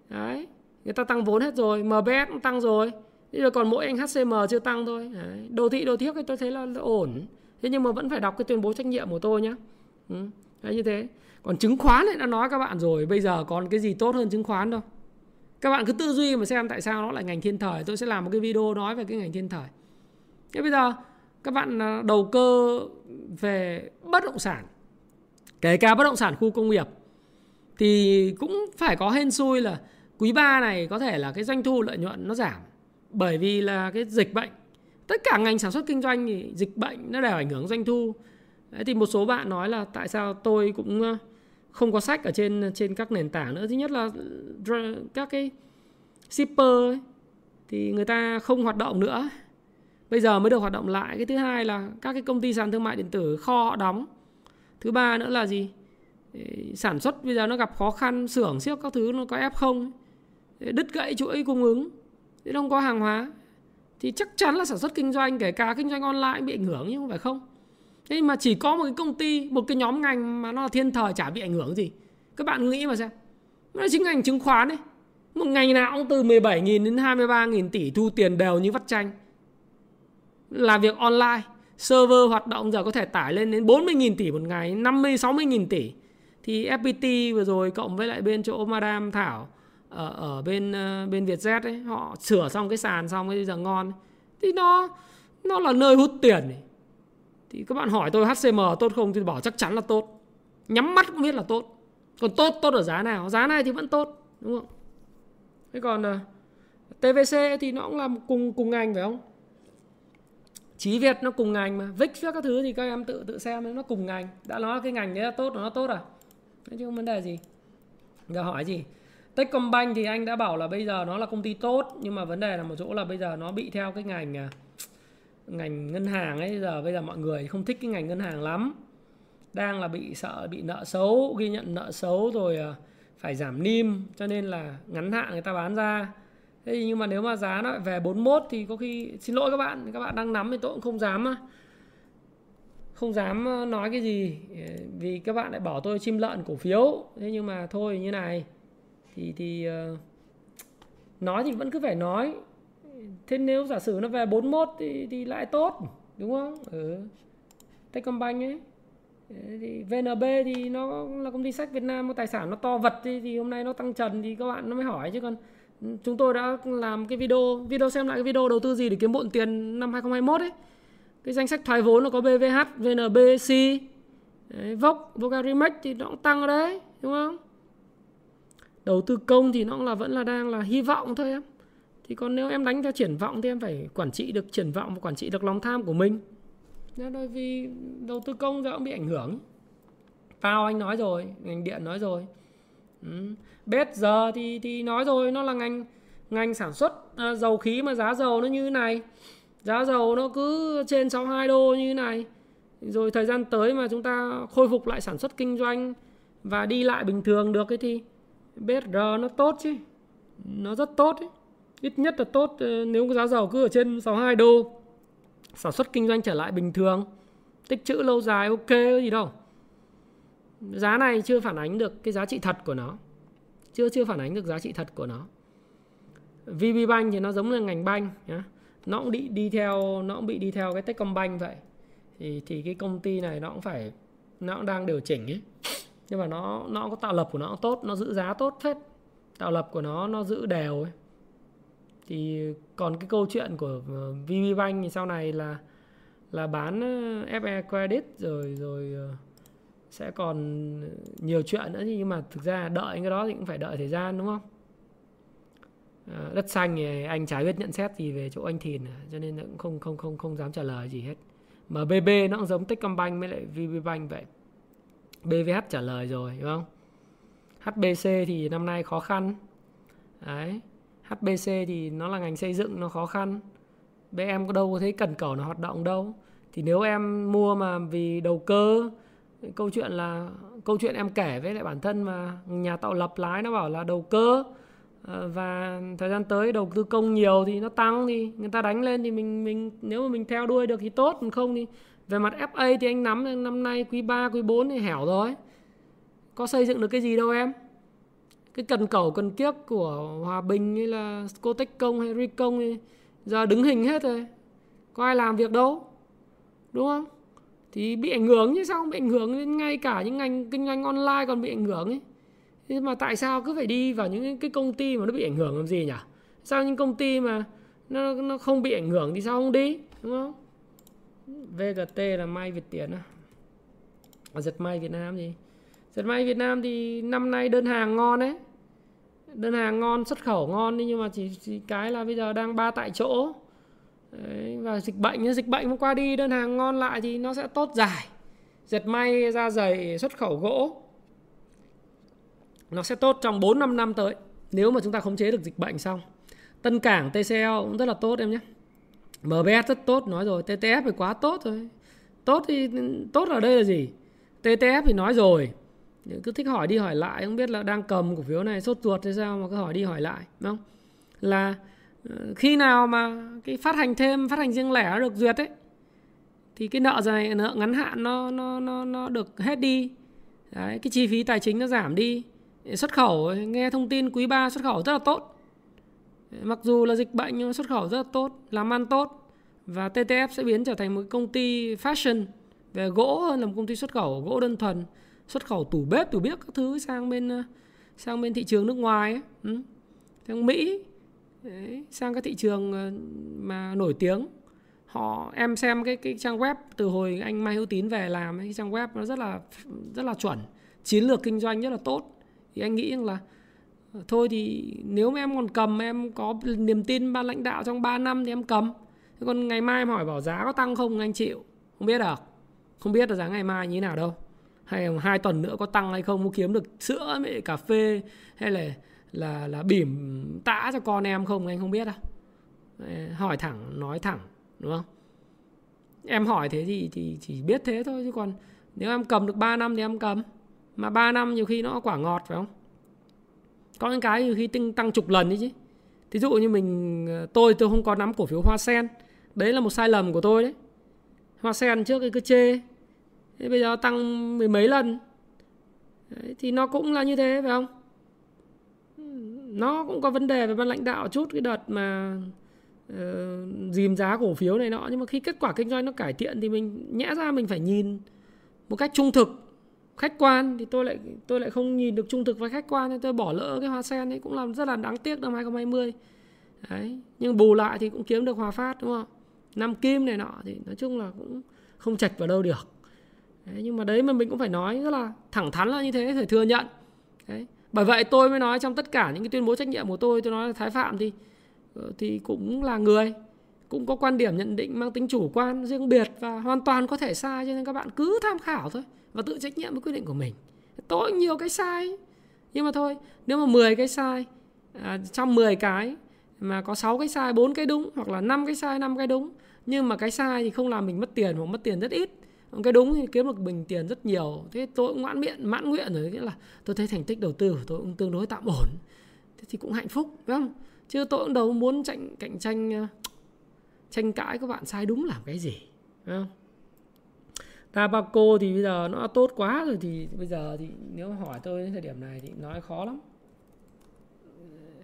Đấy, người ta tăng vốn hết rồi, MBS cũng tăng rồi. Bây giờ còn mỗi anh HCM chưa tăng thôi. Đấy. Đồ thị đồ thiếc thì tôi thấy là, là ổn. Thế nhưng mà vẫn phải đọc cái tuyên bố trách nhiệm của tôi nhé. Ừ. Đấy như thế. Còn chứng khoán thì đã nói các bạn rồi, bây giờ còn cái gì tốt hơn chứng khoán đâu các bạn cứ tư duy mà xem tại sao nó lại ngành thiên thời tôi sẽ làm một cái video nói về cái ngành thiên thời thế bây giờ các bạn à, đầu cơ về bất động sản kể cả bất động sản khu công nghiệp thì cũng phải có hên xui là quý 3 này có thể là cái doanh thu lợi nhuận nó giảm bởi vì là cái dịch bệnh. Tất cả ngành sản xuất kinh doanh thì dịch bệnh nó đều ảnh hưởng doanh thu. Đấy, thì một số bạn nói là tại sao tôi cũng không có sách ở trên trên các nền tảng nữa. Thứ nhất là ờ, các cái shipper ấy, thì người ta không hoạt động nữa. Bây giờ mới được hoạt động lại. Cái thứ hai là các cái công ty sàn thương mại điện tử kho họ đóng. Thứ ba nữa là gì? Sản xuất bây giờ nó gặp khó khăn xưởng siếc các thứ nó có f không? Đứt gãy chuỗi cung ứng, thế không có hàng hóa. Thì chắc chắn là sản xuất kinh doanh, kể cả kinh doanh online bị ảnh hưởng nhưng không phải không. Thế mà chỉ có một cái công ty, một cái nhóm ngành mà nó là thiên thời chả bị ảnh hưởng gì. Các bạn nghĩ mà xem. Nó chính ngành chứng khoán ấy. Một ngành nào cũng từ 17.000 đến 23.000 tỷ thu tiền đều như vắt chanh. Làm việc online. Server hoạt động giờ có thể tải lên đến 40.000 tỷ một ngày 50 60.000 tỷ. Thì FPT vừa rồi cộng với lại bên chỗ Madam Thảo ở ở bên ờ, bên Vietjet ấy họ sửa xong cái sàn xong bây giờ ngon thì nó nó là nơi hút tiền ấy. thì các bạn hỏi tôi HCM tốt không thì bảo chắc chắn là tốt. Nhắm mắt cũng biết là tốt. Còn tốt tốt ở giá nào giá này thì vẫn tốt đúng không? Thế còn ờ, uh, TVC thì nó cũng làm cùng cùng ngành phải không? Chí Việt nó cùng ngành mà. VIX các thứ thì các em tự tự xem nó cùng ngành. Đã nói cái ngành đấy là tốt nó tốt à? Nói chứ không vấn đề gì. Giờ hỏi gì? Techcombank thì anh đã bảo là bây giờ nó là công ty tốt, nhưng mà vấn đề là một chỗ là bây giờ nó bị theo cái ngành à, ngành ngân hàng ấy. Giờ bây giờ mọi người không thích cái ngành ngân hàng lắm. Đang là bị sợ, bị nợ xấu, ghi nhận nợ xấu rồi à, phải giảm nim, cho nên là ngắn hạn người ta bán ra. Thế nhưng mà nếu mà giá nó về 41 thì có khi, xin lỗi các bạn các bạn đang nắm thì tôi cũng không dám không dám ờ, nói cái gì, vì các bạn lại bảo tôi chim lợn cổ phiếu. Thế nhưng mà thôi, như này thì thì uh, nói thì vẫn cứ phải nói. Thế nếu giả sử nó về 41 thì thì lại tốt đúng không? Ừ. Techcombank ấy. Thì VNB thì nó là công ty sách Việt Nam có tài sản nó to vật thì, thì hôm nay nó tăng trần thì các bạn nó mới hỏi chứ còn ừ, chúng tôi đã làm cái video video xem lại cái video đầu tư gì để kiếm bộn tiền năm 2021 ấy. Cái danh sách thoái vốn nó có BVH, VNB, C, đấy, Vocarimex thì nó cũng tăng ở đấy đúng không? Đầu tư công thì nó cũng là vẫn là đang là hy vọng thôi em. Thì còn nếu em đánh theo triển vọng thì em phải quản trị được triển vọng và quản trị được lòng tham của mình. Nên bởi vì đầu tư công giờ cũng bị ảnh hưởng. Tao anh nói rồi, ngành điện nói rồi. Ừ. Bết giờ thì thì nói rồi nó là ngành ngành sản xuất à, dầu khí mà giá dầu nó như thế này giá dầu nó cứ trên 62 đô như thế này rồi thời gian tới mà chúng ta khôi phục lại sản xuất kinh doanh và đi lại bình thường được cái thì BSR nó tốt chứ. Nó rất tốt ấy. ít nhất là tốt ờ, nếu giá dầu cứ ở trên 62 đô. Sản xuất kinh doanh trở lại bình thường. Tích trữ lâu dài, ok gì đâu. Giá này chưa phản ánh được cái giá trị thật của nó. Chưa chưa phản ánh được giá trị thật của nó. VB Bank thì nó giống như ngành banh, nhá. Nó cũng đi đi theo, nó cũng bị đi theo cái Techcombank vậy. Thì thì cái công ty này nó cũng phải, nó cũng đang điều chỉnh ấy nhưng mà nó nó có tạo lập của nó tốt nó giữ giá tốt phết. Tạo lập của nó nó giữ đều ấy. Thì còn cái câu chuyện của ờ, VB Bank thì sau này là là bán ờ, FE credit rồi rồi ờ, sẽ còn nhiều chuyện nữa nhưng mà thực ra đợi cái đó thì cũng phải đợi thời gian đúng không? À, đất xanh thì anh chả biết nhận xét gì về chỗ anh Thìn à, cho nên cũng không không không không dám trả lời gì hết. Mà BB nó cũng giống Techcombank với lại VPBank vậy. BVH trả lời rồi đúng không? HBC thì năm nay khó khăn. Đấy HBC thì nó là ngành xây dựng, nó khó khăn. BM có đâu có thấy cần cầu nó hoạt động đâu. Thì nếu em mua mà vì đầu cơ, câu chuyện là, câu chuyện em kể với lại bản thân mà nhà tạo lập lái nó bảo là đầu cơ. Ờ, và thời gian tới đầu tư công nhiều thì nó tăng thì người ta đánh lên thì mình mình, nếu mà mình theo đuôi được thì tốt, còn không thì về mặt FA thì anh nắm năm nay quý 3 quý 4 thì hẻo rồi. Có xây dựng được cái gì đâu em? Cái cần cầu cần kiếp của Hòa Bình hay là Cotech Công hay Ricom ấy, giờ đứng hình hết rồi. Có ai làm việc đâu đúng không? Thì bị ảnh hưởng chứ sao không? Bị ảnh hưởng đến ngay cả những ngành kinh doanh online còn bị ảnh hưởng ấy. Thế mà tại sao cứ phải đi vào những cái công ty mà nó bị ảnh hưởng làm gì nhỉ? Sao những công ty mà nó nó không bị ảnh hưởng thì sao không đi đúng không? VGT là may Việt Tiến á, à giật may Việt Nam gì giật may Việt Nam thì năm nay đơn hàng ngon đấy. Đơn hàng ngon xuất khẩu ngon nhưng mà chỉ, chỉ cái là bây giờ đang ba tại chỗ. Đấy, và dịch bệnh dịch bệnh qua đi đơn hàng ngon lại thì nó sẽ tốt dài. Dệt may da dày xuất khẩu gỗ. Nó sẽ tốt trong 4 5 năm tới nếu mà chúng ta khống chế được dịch bệnh xong. Tân Cảng TCL cũng rất là tốt em nhé. MBS rất tốt nói rồi, TTF thì quá tốt rồi. Tốt thì tốt ở đây là gì? TTF thì nói rồi. Cứ thích hỏi đi hỏi lại không biết là đang cầm cổ phiếu này sốt ruột hay sao mà cứ hỏi đi hỏi lại, đúng không? Là ờ, khi nào mà cái phát hành thêm phát hành riêng lẻ được duyệt ấy thì cái nợ dài nợ ngắn hạn nó nó nó nó được hết đi. Đấy, cái chi phí tài chính nó giảm đi xuất khẩu nghe thông tin quý 3 xuất khẩu rất là tốt mặc dù là dịch bệnh nhưng xuất khẩu rất là tốt làm ăn tốt. Và TTF sẽ biến trở thành một công ty fashion. Về gỗ hơn là một công ty xuất khẩu gỗ đơn thuần xuất khẩu tủ bếp tủ bếp các thứ sang bên ờ, sang bên thị trường nước ngoài ấy. Ừ. sang Mỹ Đấy, sang các thị trường ờ, mà nổi tiếng. Họ em xem cái cái trang web từ hồi anh Mai Hữu Tín về làm cái trang web nó rất là rất là chuẩn. Chiến lược kinh doanh rất là tốt. Thì anh nghĩ rằng là thôi thì nếu mà em còn cầm, em có niềm tin ban lãnh đạo trong 3 năm thì em cầm. Thế còn ngày mai em hỏi bảo giá có tăng không, anh chịu không biết được không biết là giá ngày mai như thế nào đâu. Hay là hai tuần nữa có tăng hay không? Có kiếm được sữa mẹ cà phê hay là là là bỉm tã cho con em không? Anh không biết đâu hỏi thẳng, nói thẳng, đúng không? Em hỏi thế thì thì chỉ biết thế thôi, chứ còn nếu em cầm được 3 năm thì em cầm. Mà 3 năm nhiều khi nó quả ngọt phải không? Có những cái khi tinh tăng chục lần đấy chứ. Thí dụ như mình ờ, tôi tôi không có nắm cổ phiếu hoa sen. Đấy là một sai lầm của tôi đấy. Hoa sen trước cái cứ chê. Thế bây giờ tăng mười mấy lần. Đấy, thì nó cũng là như thế phải không? Nó cũng có vấn đề về ban lãnh đạo chút cái đợt mà uh, dìm giá cổ phiếu này nọ. Nhưng mà khi kết quả kinh doanh nó cải thiện thì mình nhẽ ra mình phải nhìn một cách trung thực khách quan thì tôi lại tôi lại không nhìn được trung thực với khách quan nên tôi bỏ lỡ cái hoa sen ấy cũng làm rất là đáng tiếc năm 2020 đấy nhưng bù lại thì cũng kiếm được hòa phát đúng không? Năm kim này nọ thì nói chung là cũng không chạch vào đâu được. Đấy, nhưng mà đấy mà mình cũng phải nói rất là thẳng thắn là như thế phải thừa nhận. Đấy bởi vậy tôi mới nói trong tất cả những cái tuyên bố trách nhiệm của tôi tôi nói là thái phạm thì ờ, thì cũng là người cũng có quan điểm nhận định mang tính chủ quan riêng biệt và hoàn toàn có thể sai cho nên các bạn cứ tham khảo thôi và tự trách nhiệm với quyết định của mình. Tôi nhiều cái sai nhưng mà thôi nếu mà 10 cái sai à, trong 10 cái mà có 6 cái sai 4 cái đúng hoặc là 5 cái sai 5 cái đúng nhưng mà cái sai thì không làm mình mất tiền hoặc mất tiền rất ít. Cái đúng thì kiếm được bình tiền rất nhiều. Thế tôi cũng ngoãn miệng mãn nguyện rồi nghĩa là tôi thấy thành tích đầu tư của tôi cũng tương đối tạm ổn. Thế thì cũng hạnh phúc phải không? Chứ tôi cũng đâu muốn cạnh cạnh tranh à, tranh cãi các bạn sai đúng làm cái gì phải không? Tabaco thì bây giờ nó tốt quá rồi thì bây giờ thì nếu hỏi tôi đến thời điểm này thì nói khó lắm.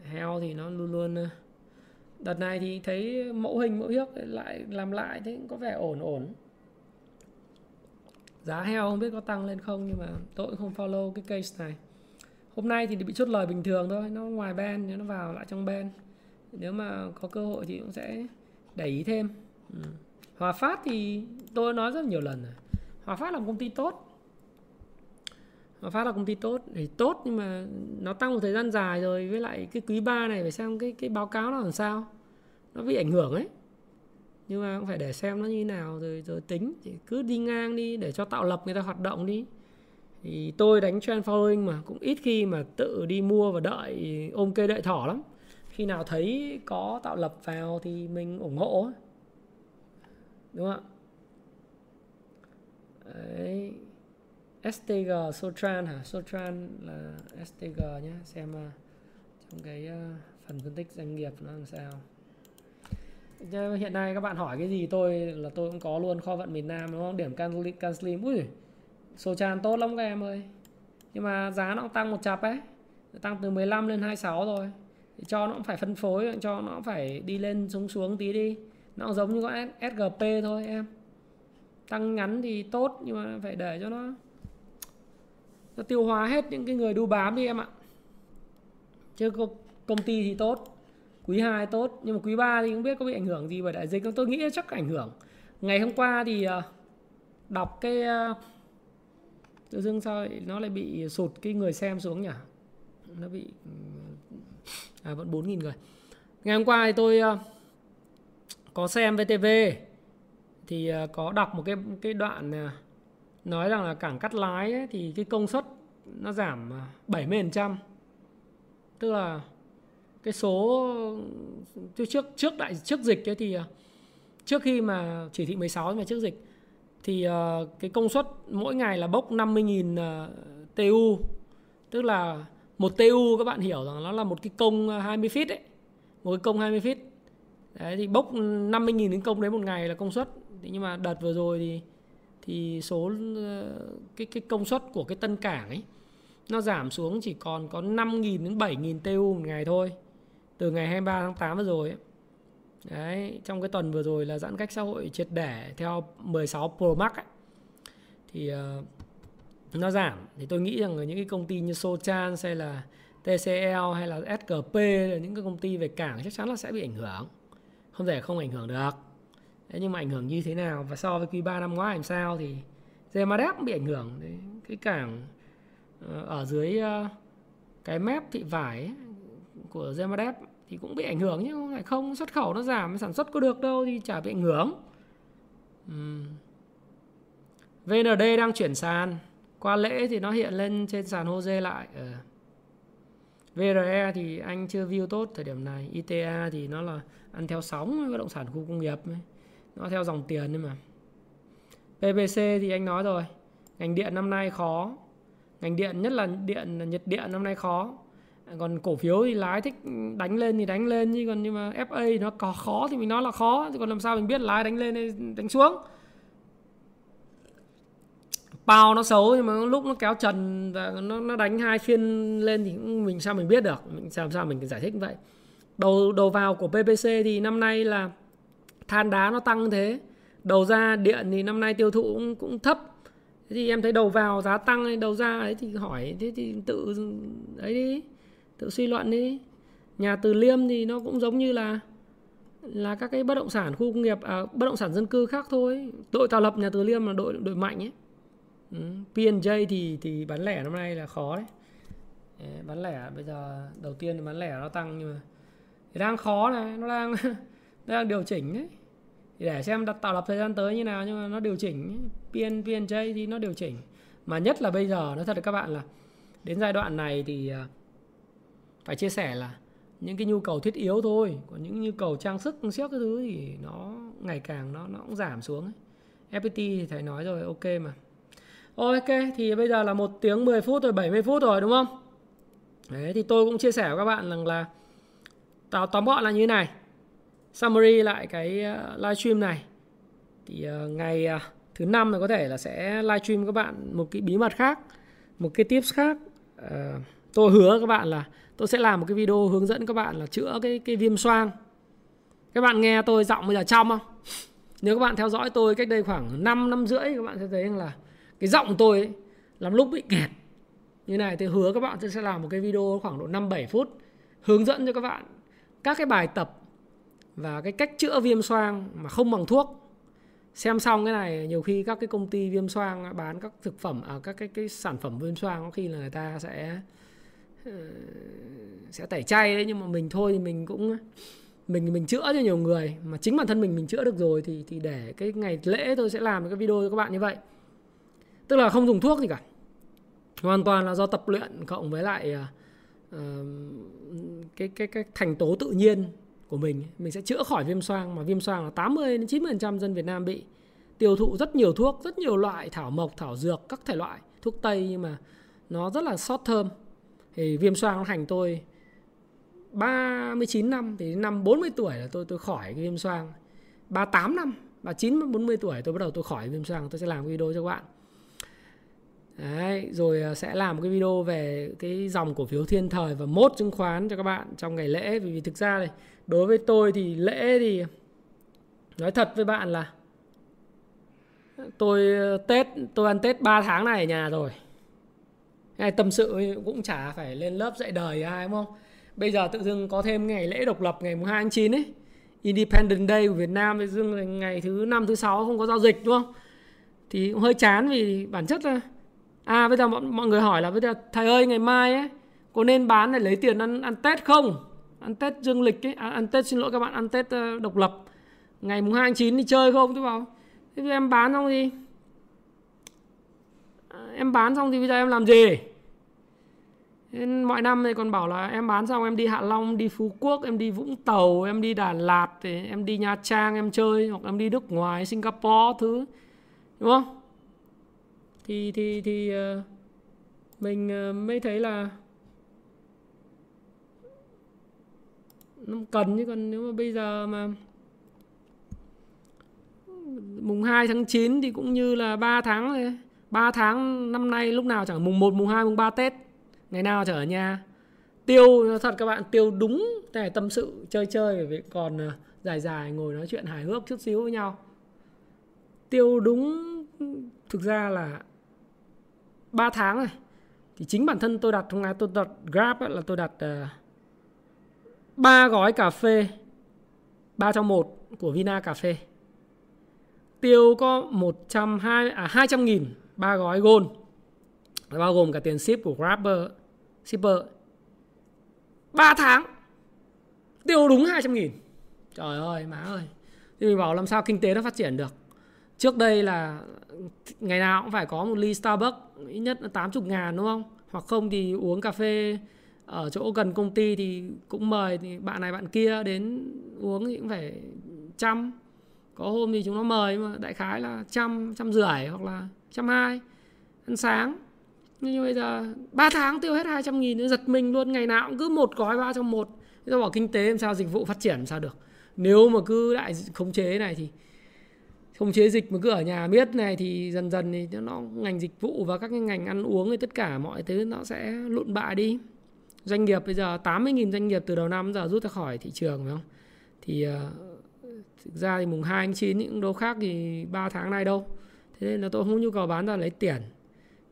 Heo thì nó luôn luôn ờ, đợt này thì thấy mẫu hình mẫu hiếc lại làm lại thế có vẻ ổn ổn. Giá heo không biết có tăng lên không nhưng mà tôi cũng không follow cái case này. Hôm nay thì bị chốt lời bình thường thôi, nó ngoài ben nó vào lại trong ben nếu mà có cơ hội thì cũng sẽ để ý thêm. Ừ. hòa phát thì tôi nói rất nhiều lần rồi. Hòa Phát là một công ty tốt. Hòa Phát là công ty tốt thì tốt, nhưng mà nó tăng một thời gian dài rồi, với lại cái quý 3 này phải xem cái cái báo cáo nó làm sao. Nó bị ảnh hưởng ấy. Nhưng mà cũng phải để xem nó như nào, rồi rồi tính. Thì cứ đi ngang đi, để cho tạo lập người ta hoạt động đi. Thì tôi đánh trend following mà cũng ít khi mà tự đi mua và đợi, ôm cây đợi thỏ lắm. Khi nào thấy có tạo lập vào thì mình ủng hộ đúng không ạ? Đấy. STG Sotran hả? Sotran là STG nhé. Xem uh, trong cái uh, phần phân tích doanh nghiệp nó làm sao. Hiện nay các bạn hỏi cái gì tôi là tôi cũng có luôn kho vận miền Nam đúng không? Điểm Can, Can Slim. Ui, Sotran tốt lắm các em ơi. Nhưng mà giá nó cũng tăng một chập ấy. Tăng từ 15 lên 26 rồi. Thì cho nó cũng phải phân phối, cho nó cũng phải đi lên xuống xuống tí đi. Nó cũng giống như con SGP thôi em tăng ngắn thì tốt, nhưng mà phải để cho nó nó tiêu hóa hết những cái người đu bám đi em ạ. Chứ công ty thì tốt, quý 2 tốt, nhưng mà quý 3 thì không biết có bị ảnh hưởng gì, bởi đại dịch không tôi nghĩ chắc ảnh hưởng. Ngày hôm qua thì ờ, đọc cái ờ, tự dưng sao nó lại bị sụt cái người xem xuống nhỉ? Nó bị à vẫn 4.000 người. Ngày hôm qua thì tôi ờ, có xem VTV thì à, có đọc một cái cái đoạn à, nói rằng là cảng cắt lái ấy, thì cái công suất nó giảm à, 70% tức là cái số trước trước đại trước dịch ấy thì trước khi mà chỉ thị 16 mà trước dịch thì cái công suất mỗi ngày là bốc 50.000 TU tức là một TU các bạn hiểu rằng nó là một cái công 20 feet ấy. Một cái công 20 feet. Đấy thì bốc 50.000 đến công đấy một ngày là công suất thế nhưng mà đợt vừa rồi thì thì số ờ, cái cái công suất của cái tân cảng ấy nó giảm xuống chỉ còn có 5.000 đến 7.000 TU một ngày thôi. Từ ngày 23 tháng 8 vừa rồi ấy. Đấy, trong cái tuần vừa rồi là giãn cách xã hội triệt để theo 16 Pro Max ấy, thì uh, nó giảm. Thì tôi nghĩ rằng là những cái công ty như Sochan hay là TCL hay là SKP là những cái công ty về cảng chắc chắn là sẽ bị ảnh hưởng. Không thể không ảnh hưởng được. Đấy, nhưng mà ảnh hưởng như thế nào và so với quý 3 năm ngoái làm sao thì Zemadep cũng bị ảnh hưởng Đấy, cái cảng ờ, ở dưới ờ, cái mép thị vải ấy, của Zemadep thì cũng bị ảnh hưởng chứ không phải không xuất khẩu nó giảm sản xuất có được đâu thì chả bị ảnh hưởng uhm. VND đang chuyển sàn qua lễ thì nó hiện lên trên sàn HOSE lại ờ. ừ. VRE thì anh chưa view tốt thời điểm này ITA thì nó là ăn theo sóng bất động sản khu công nghiệp ấy nó theo dòng tiền nhưng mà. PPC thì anh nói rồi, ngành điện năm nay khó. Ngành điện, nhất là điện, nhiệt điện năm nay khó. Còn cổ phiếu thì lái thích đánh lên thì đánh lên, chứ còn nhưng mà FA nó có khó thì mình nói là khó, chứ còn làm sao mình biết lái đánh lên hay đánh xuống. Bao nó xấu nhưng mà lúc nó kéo trần và nó nó đánh hai phiên lên thì mình sao mình biết được. Mình làm sao mình giải thích như vậy. Đầu đầu vào của PPC thì năm nay là than đá nó tăng thế. Đầu ra điện thì năm nay tiêu thụ cũng, cũng thấp. Thế thì em thấy đầu vào giá tăng hay đầu ra ấy thì hỏi thế thì tự ấy đi tự suy luận đi. Nhà từ liêm thì nó cũng giống như là là các cái bất động sản khu công nghiệp à, bất động sản dân cư khác thôi. Đội tạo lập nhà từ liêm là đội đội mạnh ấy. Ừ. P&J thì thì bán lẻ năm nay là khó đấy. Bán lẻ bây giờ đầu tiên thì bán lẻ nó tăng nhưng mà đang khó này nó đang đang điều chỉnh đấy thì để xem đặt tạo lập thời gian tới như nào, nhưng mà nó điều chỉnh PN PNJ thì nó điều chỉnh. Mà nhất là bây giờ nó thật là các bạn là đến giai đoạn này thì à, phải chia sẻ là những cái nhu cầu thiết yếu thôi. Còn những nhu cầu trang sức siếc cái thứ thì nó ngày càng nó nó cũng giảm xuống ấy. FPT thì thầy nói rồi, ok mà. Ok, thì bây giờ là một tiếng 10 phút rồi 70 phút rồi, đúng không? Đấy, thì tôi cũng chia sẻ với các bạn rằng là tóm gọn là như thế này. Summary lại cái ờ, live livestream này. Thì ờ, ngày ờ, thứ năm thì có thể là sẽ livestream các bạn một cái bí mật khác Một cái tips khác. Tôi hứa các bạn là tôi sẽ làm một cái video hướng dẫn các bạn là chữa cái cái viêm xoang. Các bạn nghe tôi giọng bây giờ trong không? Nếu các bạn theo dõi tôi cách đây khoảng 5 năm rưỡi các bạn sẽ thấy là cái giọng tôi ấy, làm lúc bị kẹt. Như này thì hứa các bạn tôi sẽ làm một cái video khoảng độ 5 7 phút hướng dẫn cho các bạn các cái bài tập và cái cách chữa viêm xoang mà không bằng thuốc. Xem xong cái này nhiều khi các cái công ty viêm xoang bán các thực phẩm à, các cái cái sản phẩm viêm xoang có khi là người ta sẽ ờ, sẽ tẩy chay đấy nhưng mà mình thôi thì mình cũng mình mình chữa cho nhiều người. Mà chính bản thân mình mình chữa được rồi thì thì để cái ngày lễ tôi sẽ làm cái video cho các bạn như vậy. Tức là không dùng thuốc gì cả. Hoàn toàn là do tập luyện cộng với lại uh, cái cái cái thành tố tự nhiên của mình mình sẽ chữa khỏi viêm xoang mà viêm xoang là 80 đến 90% dân Việt Nam bị tiêu thụ rất nhiều thuốc rất nhiều loại thảo mộc thảo dược các thể loại thuốc tây nhưng mà nó rất là short term thì viêm xoang nó hành tôi 39 năm thì năm 40 tuổi là tôi tôi khỏi cái viêm xoang. 38 năm 39 40 tuổi tôi bắt đầu tôi khỏi viêm xoang tôi sẽ làm video cho các bạn. Đấy, rồi à, sẽ làm một cái video về cái dòng cổ phiếu thiên thời và mốt chứng khoán cho các bạn trong ngày lễ. Vì, vì thực ra này đối với tôi thì lễ thì nói thật với bạn là tôi ờ, Tết tôi ăn Tết 3 tháng này ở nhà rồi. Hay tâm sự cũng chả phải lên lớp dạy đời ai đúng không? Bây giờ tự dưng có thêm ngày lễ độc lập ngày 2 tháng 9 ấy. Independent Day của Việt Nam tự dưng ngày thứ năm thứ sáu không có giao dịch đúng không? Thì cũng hơi chán vì bản chất là à bây giờ mọi, mọi người hỏi là bây giờ thầy ơi ngày mai ấy có nên bán để lấy tiền ăn ăn Tết không? Ăn Tết dương lịch ấy. À, ăn Tết xin lỗi các bạn ăn Tết uh, độc lập. Ngày mùng 2 tháng 9 đi chơi không? Tôi bảo thế em bán xong gì à, em bán xong thì bây giờ em làm gì? Nên mọi năm thì còn bảo là em bán xong em đi Hạ Long, đi Phú Quốc, em đi Vũng Tàu, em đi Đà Lạt, thì em đi Nha Trang em chơi hoặc em đi nước ngoài, Singapore thứ. Đúng không? Thì thì thì uh, mình uh, mới thấy là nó cần chứ còn nếu mà bây giờ mà mùng 2 tháng 9 thì cũng như là 3 tháng rồi 3 tháng năm nay lúc nào chẳng mùng 1, mùng 2, mùng 3 Tết. Ngày nào chẳng ở nhà. Tiêu thật các bạn tiêu đúng để tâm sự chơi chơi vì còn ờ, dài dài ngồi nói chuyện hài hước chút xíu với nhau. Tiêu đúng thực ra là 3 tháng rồi thì chính bản thân tôi đặt hôm nay tôi đặt Grab ấy, là tôi đặt uh, 3 gói cà phê 3 trong 1 của Vina Cà phê. Tiêu có 120 à 200 000 ba gói gold. Bao gồm cả tiền ship của Grabber, shipper. 3 tháng, tiêu đúng 200 000 trời ơi, má ơi. Thì mình bảo làm sao kinh tế nó phát triển được? Trước đây là ngày nào cũng phải có một ly Starbucks, ít nhất là 80 ngàn, đúng không? Hoặc không thì uống cà phê ở chỗ gần công ty thì cũng mời thì bạn này bạn kia đến uống thì cũng phải trăm có hôm thì chúng nó mời mà đại khái là trăm trăm rưỡi hoặc là trăm hai, ăn sáng. Nhưng bây giờ 3 tháng tiêu hết 200 nghìn giật mình luôn. Ngày nào cũng cứ một gói ba trong một. Do bảo kinh tế làm sao dịch vụ phát triển làm sao được. Nếu mà cứ lại khống chế này thì, khống chế dịch mà cứ ở nhà biết này thì dần dần thì nó ngành dịch vụ và các cái ngành ăn uống thì tất cả mọi thứ nó sẽ lụn bại đi doanh nghiệp bây giờ 80.000 doanh nghiệp từ đầu năm giờ rút ra khỏi thị trường phải không thì uh, thực ra thì mùng 2 tháng 9 những đô khác thì 3 tháng nay đâu thế nên là tôi không có nhu cầu bán ra lấy tiền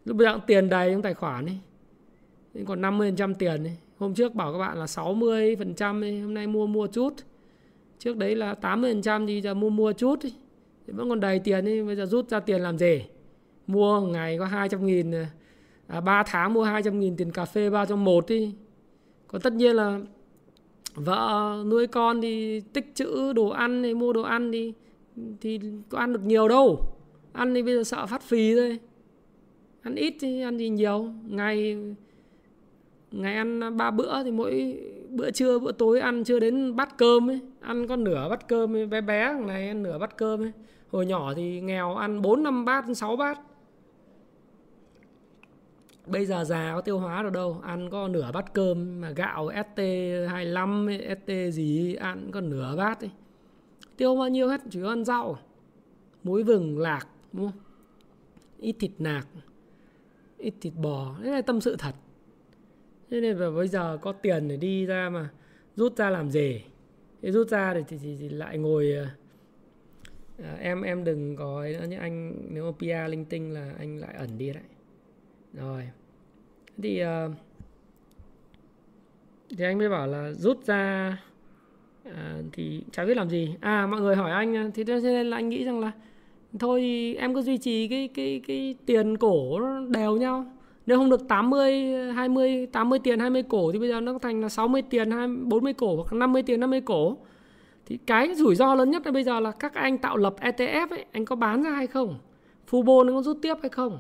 lúc bây giờ tiền đầy trong tài khoản ấy nên còn 50% tiền ấy. hôm trước bảo các bạn là 60% ấy. hôm nay mua mua chút trước đấy là 80% thì giờ mua mua chút ấy. thì vẫn còn đầy tiền ấy. bây giờ rút ra tiền làm gì mua ngày có 200 nghìn à, 3 tháng mua 200 nghìn tiền cà phê 3 trong 1 đi. Còn tất nhiên là vợ nuôi con thì tích trữ đồ ăn thì mua đồ ăn thì thì có ăn được nhiều đâu. Ăn thì bây giờ sợ phát phì thôi. Ăn ít thì ăn gì nhiều. Ngày ngày ăn ba bữa thì mỗi bữa trưa bữa tối ăn chưa đến bát cơm ấy. Ăn con nửa bát cơm ấy. bé bé này ăn nửa bát cơm ấy. Hồi nhỏ thì nghèo ăn bốn năm bát sáu bát bây giờ già có tiêu hóa được đâu. Ăn có nửa bát cơm mà gạo ST 25 ST gì ăn có nửa bát ấy. tiêu bao nhiêu hết chỉ ăn rau. Muối vừng lạc đúng không? Ít thịt nạc ít thịt bò. Đấy là tâm sự thật. Thế nên là bây giờ có tiền để đi ra mà rút ra làm gì thế rút ra thì, thì, thì, thì lại ngồi à, em em đừng có nữa nhé. Anh nếu mà PR linh tinh là anh lại ẩn đi đấy rồi. Thì uh, thì anh mới bảo là rút ra à, thì chả biết làm gì. À mọi người hỏi anh thì cho nên là anh nghĩ rằng là thôi thì em cứ duy trì cái cái cái tiền cổ đều nhau. Nếu không được 80 20 80 tiền 20 cổ thì bây giờ nó thành là 60 tiền 20, 40 cổ hoặc 50 tiền 50 cổ. Thì cái rủi ro lớn nhất là bây giờ là các anh tạo lập ETF ấy anh có bán ra hay không? Fubo nó có rút tiếp hay không?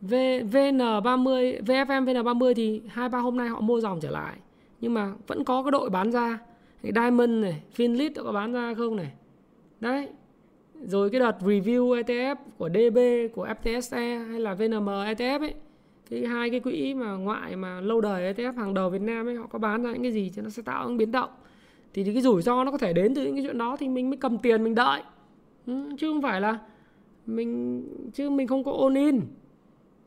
V, VN30 VFM VN30 thì hai ba hôm nay họ mua dòng trở lại. Nhưng mà vẫn có cái đội bán ra. Diamond này Finlit có bán ra không này? Đấy. Rồi cái đợt review ETF của DB của FTSE hay là VNM ETF ấy cái hai cái quỹ mà ngoại mà lâu đời ETF hàng đầu Việt Nam ấy họ có bán ra những cái gì thì nó sẽ tạo những biến động. Thì cái rủi ro nó có thể đến từ những cái chuyện đó thì mình mới cầm tiền mình đợi. Ừ, chứ không phải là mình chứ mình không có ôn in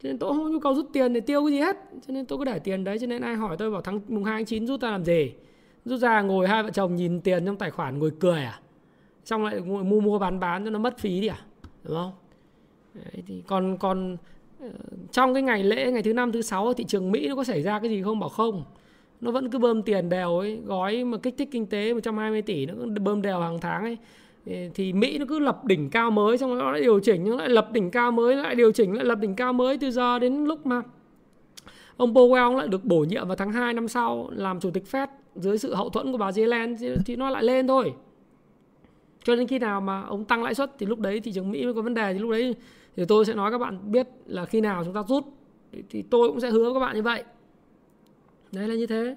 cho nên tôi không có nhu cầu rút tiền để tiêu cái gì hết. Cho nên tôi cứ để tiền đấy cho nên ai hỏi tôi bảo tháng mùng hai, tháng chín rút ra làm gì? Rút ra ngồi hai vợ chồng nhìn tiền trong tài khoản ngồi cười à? Xong lại ngồi mua mua bán bán cho nó mất phí đi à? Đúng không? Đấy, thì còn còn ờ, trong cái ngày lễ ngày thứ năm thứ sáu thị trường Mỹ nó có xảy ra cái gì không bảo không? Nó vẫn cứ bơm tiền đều ấy gói mà kích thích kinh tế 120 tỷ nó cứ bơm đều hàng tháng ấy thì Mỹ nó cứ lập đỉnh cao mới, xong rồi nó lại điều chỉnh, nó lại lập đỉnh cao mới, lại điều chỉnh, lại lập đỉnh cao mới từ giờ đến lúc mà ông Powell lại được bổ nhiệm vào tháng 2 năm sau làm chủ tịch Fed dưới sự hậu thuẫn của bà Yellen, thì nó lại lên thôi. Cho nên khi nào mà ông tăng lãi suất thì lúc đấy thị trường Mỹ mới có vấn đề, thì lúc đấy thì tôi sẽ nói các bạn biết là khi nào chúng ta rút, thì tôi cũng sẽ hứa với các bạn như vậy. Đấy là như thế.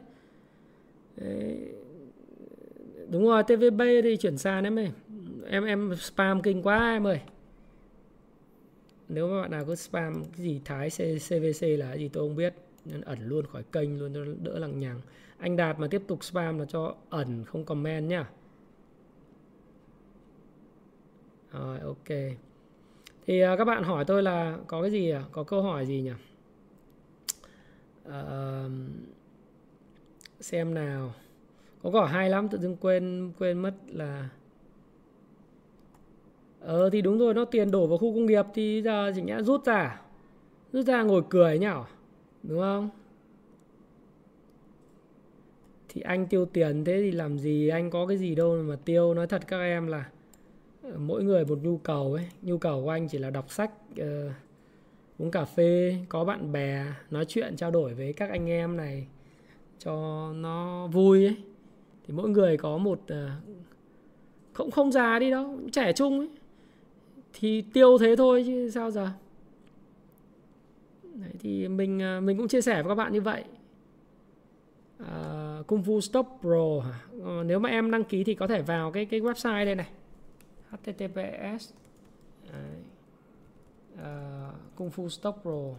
Đấy. đúng rồi TVB thì chuyển sàn em ơi em em spam kinh quá em ơi. Nếu mà bạn nào cứ spam cái gì thái CVC là cái gì tôi không biết. Nên ẩn luôn khỏi kênh luôn cho đỡ lằng nhằng. Anh đạt mà tiếp tục spam là cho ẩn không comment nhá. Rồi ok. Thì uh, các bạn hỏi tôi là có cái gì à? Có câu hỏi gì nhỉ? Uh, xem nào. Có câu hỏi hay lắm tự dưng quên quên mất là ờ thì đúng rồi nó tiền đổ vào khu công nghiệp thì giờ chỉ nhã rút ra. Rút ra ngồi cười nhỉ đúng không? Thì anh tiêu tiền thế thì làm gì anh có cái gì đâu mà tiêu. Nói thật các em là ờ, mỗi người một nhu cầu ấy. Nhu cầu của anh chỉ là đọc sách uh, uống cà phê có bạn bè nói chuyện trao đổi với các anh em này cho nó vui ấy. Thì mỗi người có một uh, không không già đi đâu trẻ trung ấy thì tiêu thế thôi chứ sao giờ? Đấy, thì mình à, mình cũng chia sẻ với các bạn như vậy. Uh, Kung Fu Stop Pro uh, nếu mà em đăng ký thì có thể vào cái cái website đây này. Https uh, à, Kung Fu Stop Pro.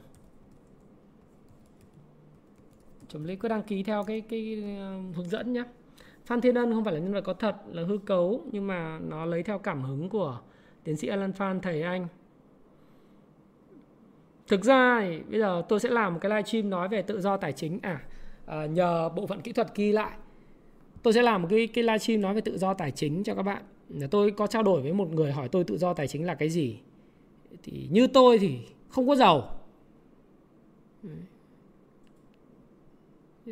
Chấm lý cứ đăng ký theo cái cái uh, hướng dẫn nhé Phan Thiên Ân không phải là nhân vật có thật là hư cấu nhưng mà nó lấy theo cảm hứng của tiến sĩ Alan Phan, thầy anh. Thực ra thì bây giờ tôi sẽ làm một cái livestream nói về tự do tài chính. À, à nhờ bộ phận kỹ thuật ghi lại. Tôi sẽ làm một cái cái livestream nói về tự do tài chính cho các bạn. Tôi có trao đổi với một người hỏi tôi tự do tài chính là cái gì. Thì như tôi thì không có giàu.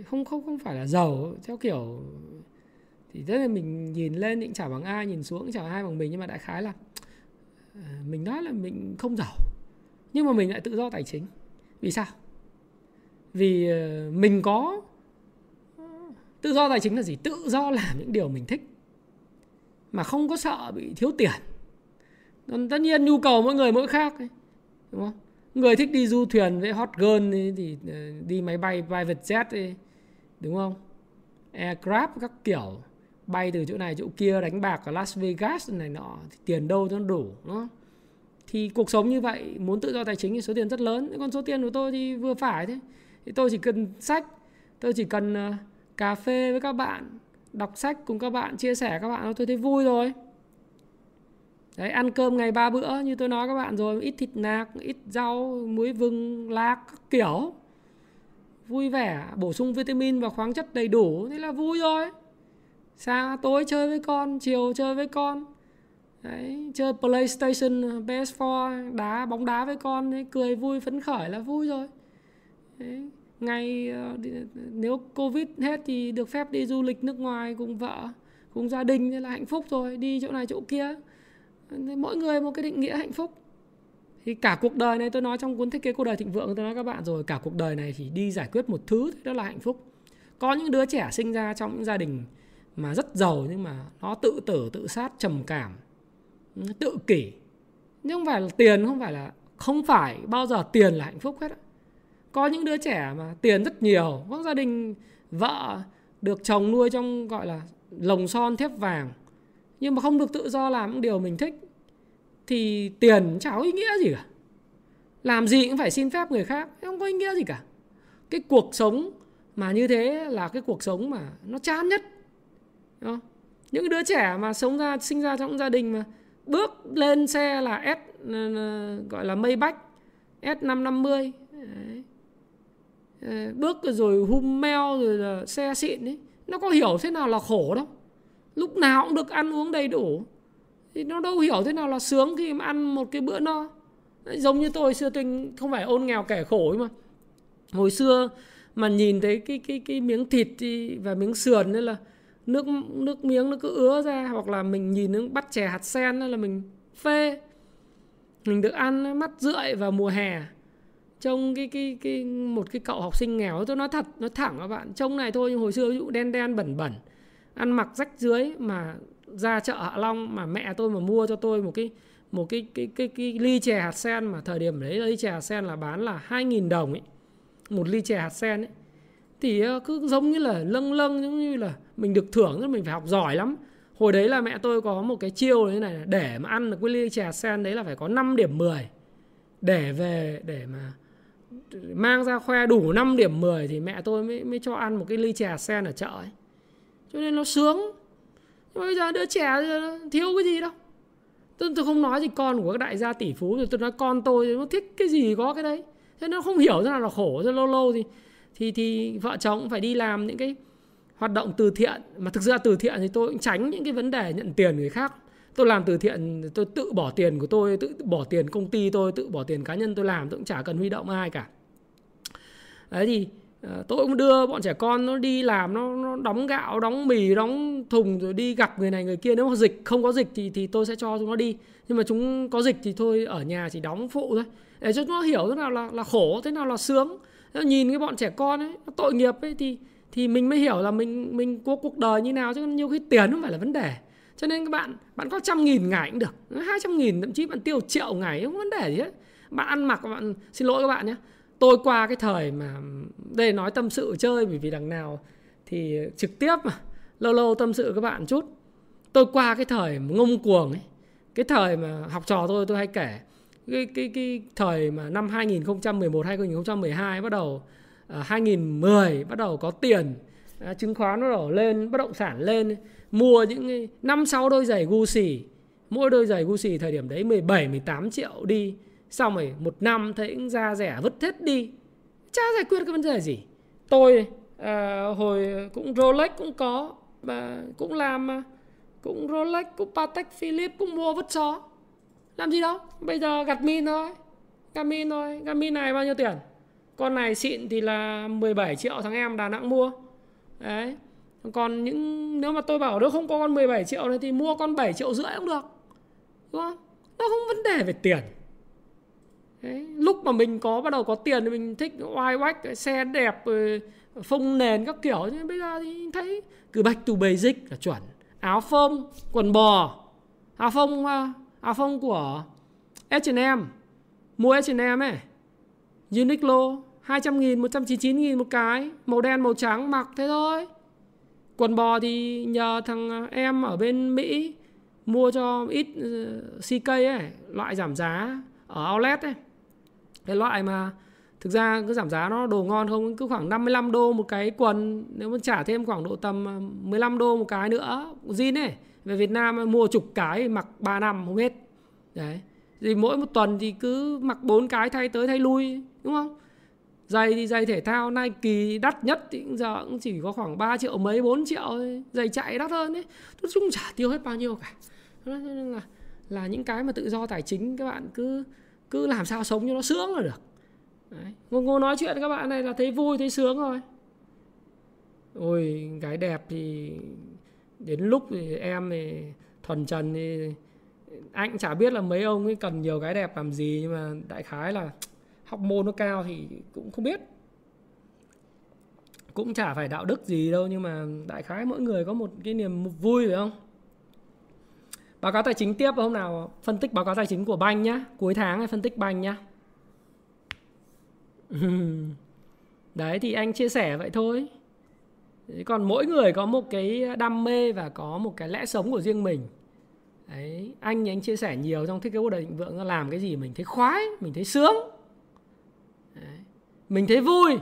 Không không không phải là giàu, theo kiểu thì rất là mình nhìn lên định trả bằng ai nhìn xuống cũng chả ai bằng mình nhưng mà đại khái là Ờ, mình nói là mình không giàu nhưng mà mình lại tự do tài chính. Vì sao? Vì ờ, mình có tự do tài chính là gì? Tự do làm những điều mình thích mà không có sợ bị thiếu tiền. Còn tất nhiên nhu cầu mỗi người mỗi khác ấy, đúng không? Người thích đi du thuyền với hot girl ấy, thì ờ, đi máy bay private jet ấy, đúng không? Aircraft các kiểu bay từ chỗ này chỗ kia đánh bạc ở Las Vegas này nọ thì tiền đâu cho nó đủ đúng không? Thì cuộc sống như vậy muốn tự do tài chính thì số tiền rất lớn còn số tiền của tôi thì vừa phải thế. Thì tôi chỉ cần sách tôi chỉ cần uh, cà phê với các bạn đọc sách cùng các bạn chia sẻ các bạn tôi thấy vui rồi. Đấy ăn cơm ngày ba bữa như tôi nói các bạn rồi ít thịt nạc ít rau muối vừng lạc các kiểu. Vui vẻ bổ sung vitamin và khoáng chất đầy đủ thế là vui rồi sáng tối chơi với con chiều chơi với con. Đấy chơi playstation ps4 đá bóng đá với con đấy, cười vui phấn khởi là vui rồi. Đấy. ngày ờ, nếu covid hết thì được phép đi du lịch nước ngoài cùng vợ cùng gia đình là hạnh phúc rồi đi chỗ này chỗ kia. Mỗi người một cái định nghĩa hạnh phúc. Thì cả cuộc đời này tôi nói trong cuốn thiết kế cuộc đời thịnh vượng tôi nói các bạn rồi cả cuộc đời này thì đi giải quyết một thứ đó là hạnh phúc. Có những đứa trẻ sinh ra trong những gia đình mà rất giàu nhưng mà nó tự tử, tự sát, trầm cảm, tự kỷ. Nhưng không phải là tiền, không phải là, không phải bao giờ tiền là hạnh phúc hết có những đứa trẻ mà tiền rất nhiều, có gia đình, vợ được chồng nuôi trong, gọi là, lồng son thép vàng, nhưng mà không được tự do làm những điều mình thích, thì tiền chả có ý nghĩa gì cả. Làm gì cũng phải xin phép người khác, không có ý nghĩa gì cả. Cái cuộc sống mà như thế là cái cuộc sống mà nó chán nhất. Đúng không? những đứa trẻ mà sống ra, sinh ra trong gia đình mà bước lên xe là S ờ, ờ, gọi là Maybach S550 Đấy. Ờ, bước rồi hum meo rồi là xe xịn ấy. Nó có hiểu thế nào là khổ đâu. Lúc nào cũng được ăn uống đầy đủ. Thì nó đâu hiểu thế nào là sướng khi mà ăn một cái bữa no. Giống như tôi xưa tôi không phải ôn nghèo kẻ khổ ấy mà. Hồi xưa mà nhìn thấy cái cái cái miếng thịt và miếng sườn đấy là nước nước miếng nó cứ ứa ra hoặc là mình nhìn những bắt chè hạt sen là mình phê. Mình được ăn mắt rượi vào mùa hè. Trông cái cái cái một cái cậu học sinh nghèo tôi nói thật nói thẳng các bạn trông này thôi nhưng hồi xưa ví dụ đen đen bẩn bẩn ăn mặc rách dưới mà ra chợ Hạ Long mà mẹ tôi mà mua cho tôi một cái một cái cái cái, cái, cái ly chè hạt sen mà thời điểm đấy ly chè hạt sen là bán là 2.000 đồng ấy một ly chè hạt sen ấy thì ờ, cứ giống như là lâng lâng giống như là mình được thưởng rồi mình phải học giỏi lắm. Hồi đấy là mẹ tôi có một cái chiêu như này để mà ăn được cái ly chè sen đấy là phải có 5 điểm 10 để về để mà mang ra khoe đủ 5 điểm 10 thì mẹ tôi mới mới cho ăn một cái ly chè sen ở chợ ấy. Cho nên nó sướng. Nhưng bây giờ đứa trẻ thiếu cái gì đâu. Tôi, tôi không nói gì con của các đại gia tỷ phú rồi tôi nói con tôi nó thích cái gì có cái đấy. Thế nó không hiểu thế nào là khổ cho lâu lâu thì thì thì vợ chồng phải đi làm những cái hoạt động từ thiện. Mà thực ra từ thiện thì tôi cũng tránh những cái vấn đề nhận tiền người khác. Tôi làm từ thiện tôi tự bỏ tiền của tôi tự bỏ tiền công ty tôi tự bỏ tiền cá nhân tôi làm tôi cũng chả cần huy động ai cả. Đấy thì ờ, tôi cũng đưa bọn trẻ con nó đi làm nó, nó đóng gạo đóng mì đóng thùng rồi đi gặp người này người kia. Nếu mà dịch không có dịch thì thì tôi sẽ cho chúng nó đi. Nhưng mà chúng có dịch thì thôi ở nhà chỉ đóng phụ thôi. Để cho nó hiểu thế nào là là khổ thế nào là sướng nhìn cái bọn trẻ con ấy, nó tội nghiệp ấy, thì thì mình mới hiểu là mình mình có cuộc đời như nào, chứ nhiều khi tiền không phải là vấn đề. Cho nên các bạn bạn có trăm nghìn ngày cũng được. Hai trăm nghìn, thậm chí bạn tiêu triệu ngày không vấn đề gì hết. Bạn ăn mặc, bạn, xin lỗi các bạn nhé. Tôi qua cái thời mà đây nói tâm sự chơi, bởi vì đằng nào thì trực tiếp mà, lâu lâu tâm sự các bạn chút. Tôi qua cái thời ngông cuồng ấy, cái thời mà học trò tôi tôi hay kể cái cái cái thời mà năm 2011 2012 bắt đầu à, uh, 2010 bắt đầu có tiền uh, chứng khoán bắt đầu lên bất động sản lên mua những năm sáu đôi giày Gucci mỗi đôi giày Gucci thời điểm đấy 17 18 triệu đi xong rồi một năm thấy cũng ra rẻ vứt hết đi. Chả giải quyết cái vấn đề gì. Tôi uh, hồi cũng Rolex cũng có và cũng làm cũng Rolex cũng Patek Philippe cũng mua vứt chó làm gì đâu bây giờ gặt min thôi. Gặt min thôi. Gặt min này bao nhiêu tiền? Con này xịn thì là 17 triệu thằng em Đà Nẵng mua. Đấy. Còn những nếu mà tôi bảo nó không có con 17 triệu này thì mua con 7 triệu rưỡi cũng được. Đúng không? Nó không vấn đề về tiền. Đấy, lúc mà mình có bắt đầu có tiền thì mình thích oai oách xe đẹp ừ, phông nền các kiểu. Nhưng bây giờ thì thấy cứ bạch tù basic là chuẩn. Áo phông quần bò. Áo phông À áo phông của H&M mua H&M ấy. Uniqlo 200 nghìn 199 nghìn một cái. Màu đen, màu trắng, mặc thế thôi. Quần bò thì nhờ thằng em ở bên Mỹ mua cho ít ờ, CK ấy, loại giảm giá ở outlet ấy. Cái loại mà thực ra cứ giảm giá nó đồ ngon không, cứ khoảng 55 đô một cái quần, nếu mà trả thêm khoảng độ tầm ờ, 15 đô một cái nữa, jean ấy về Việt Nam mua chục cái mặc 3 năm không hết. Đấy. Thì mỗi một tuần thì cứ mặc bốn cái thay tới thay lui, đúng không? Giày thì giày thể thao Nike đắt nhất thì giờ cũng chỉ có khoảng 3 triệu mấy 4 triệu thôi. Giày chạy đắt hơn đấy nói chung chả tiêu hết bao nhiêu cả. Nên là là những cái mà tự do tài chính các bạn cứ cứ làm sao sống cho nó sướng là được. Đấy. ngô ngô nói chuyện các bạn này là thấy vui, thấy sướng rồi. Ôi, cái đẹp thì đến lúc thì em thì thuần trần thì anh chả biết là mấy ông ấy cần nhiều cái đẹp làm gì, nhưng mà đại khái là học môn nó cao thì cũng không biết. Cũng chả phải đạo đức gì đâu, nhưng mà đại khái mỗi người có một cái niềm vui, phải không? Báo cáo tài chính tiếp, hôm nào phân tích báo cáo tài chính của banh nhá. Cuối tháng hay phân tích banh nhá. Đấy, thì anh chia sẻ vậy thôi còn mỗi người có một cái đam mê và có một cái lẽ sống của riêng mình. Đấy, anh anh chia sẻ nhiều trong thiết kế cuộc đời thịnh vượng làm cái gì mình thấy khoái, mình thấy sướng. Đấy. mình thấy vui.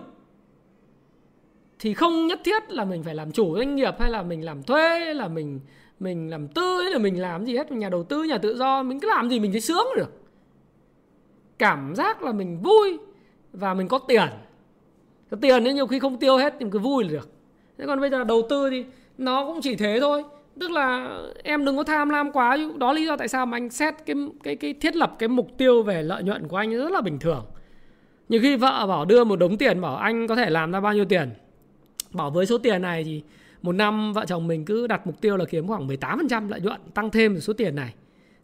Thì không nhất thiết là mình phải làm chủ doanh nghiệp hay là mình làm thuê hay là mình mình làm tư hay là mình làm gì hết. Nhà đầu tư, nhà tự do, mình cứ làm gì mình thấy sướng được. Cảm giác là mình vui và mình có tiền. Có tiền nên nhiều khi không tiêu hết thì mình cứ vui là được thế còn bây giờ đầu tư thì nó cũng chỉ thế thôi. Tức là em đừng có tham lam quá đó lý do tại sao mà anh xét cái cái cái thiết lập cái mục tiêu về lợi nhuận của anh rất là bình thường. Nhiều khi vợ bảo đưa một đống tiền, bảo anh có thể làm ra bao nhiêu tiền? Bảo với số tiền này thì một năm vợ chồng mình cứ đặt mục tiêu là kiếm khoảng 18% lợi nhuận, tăng thêm số tiền này.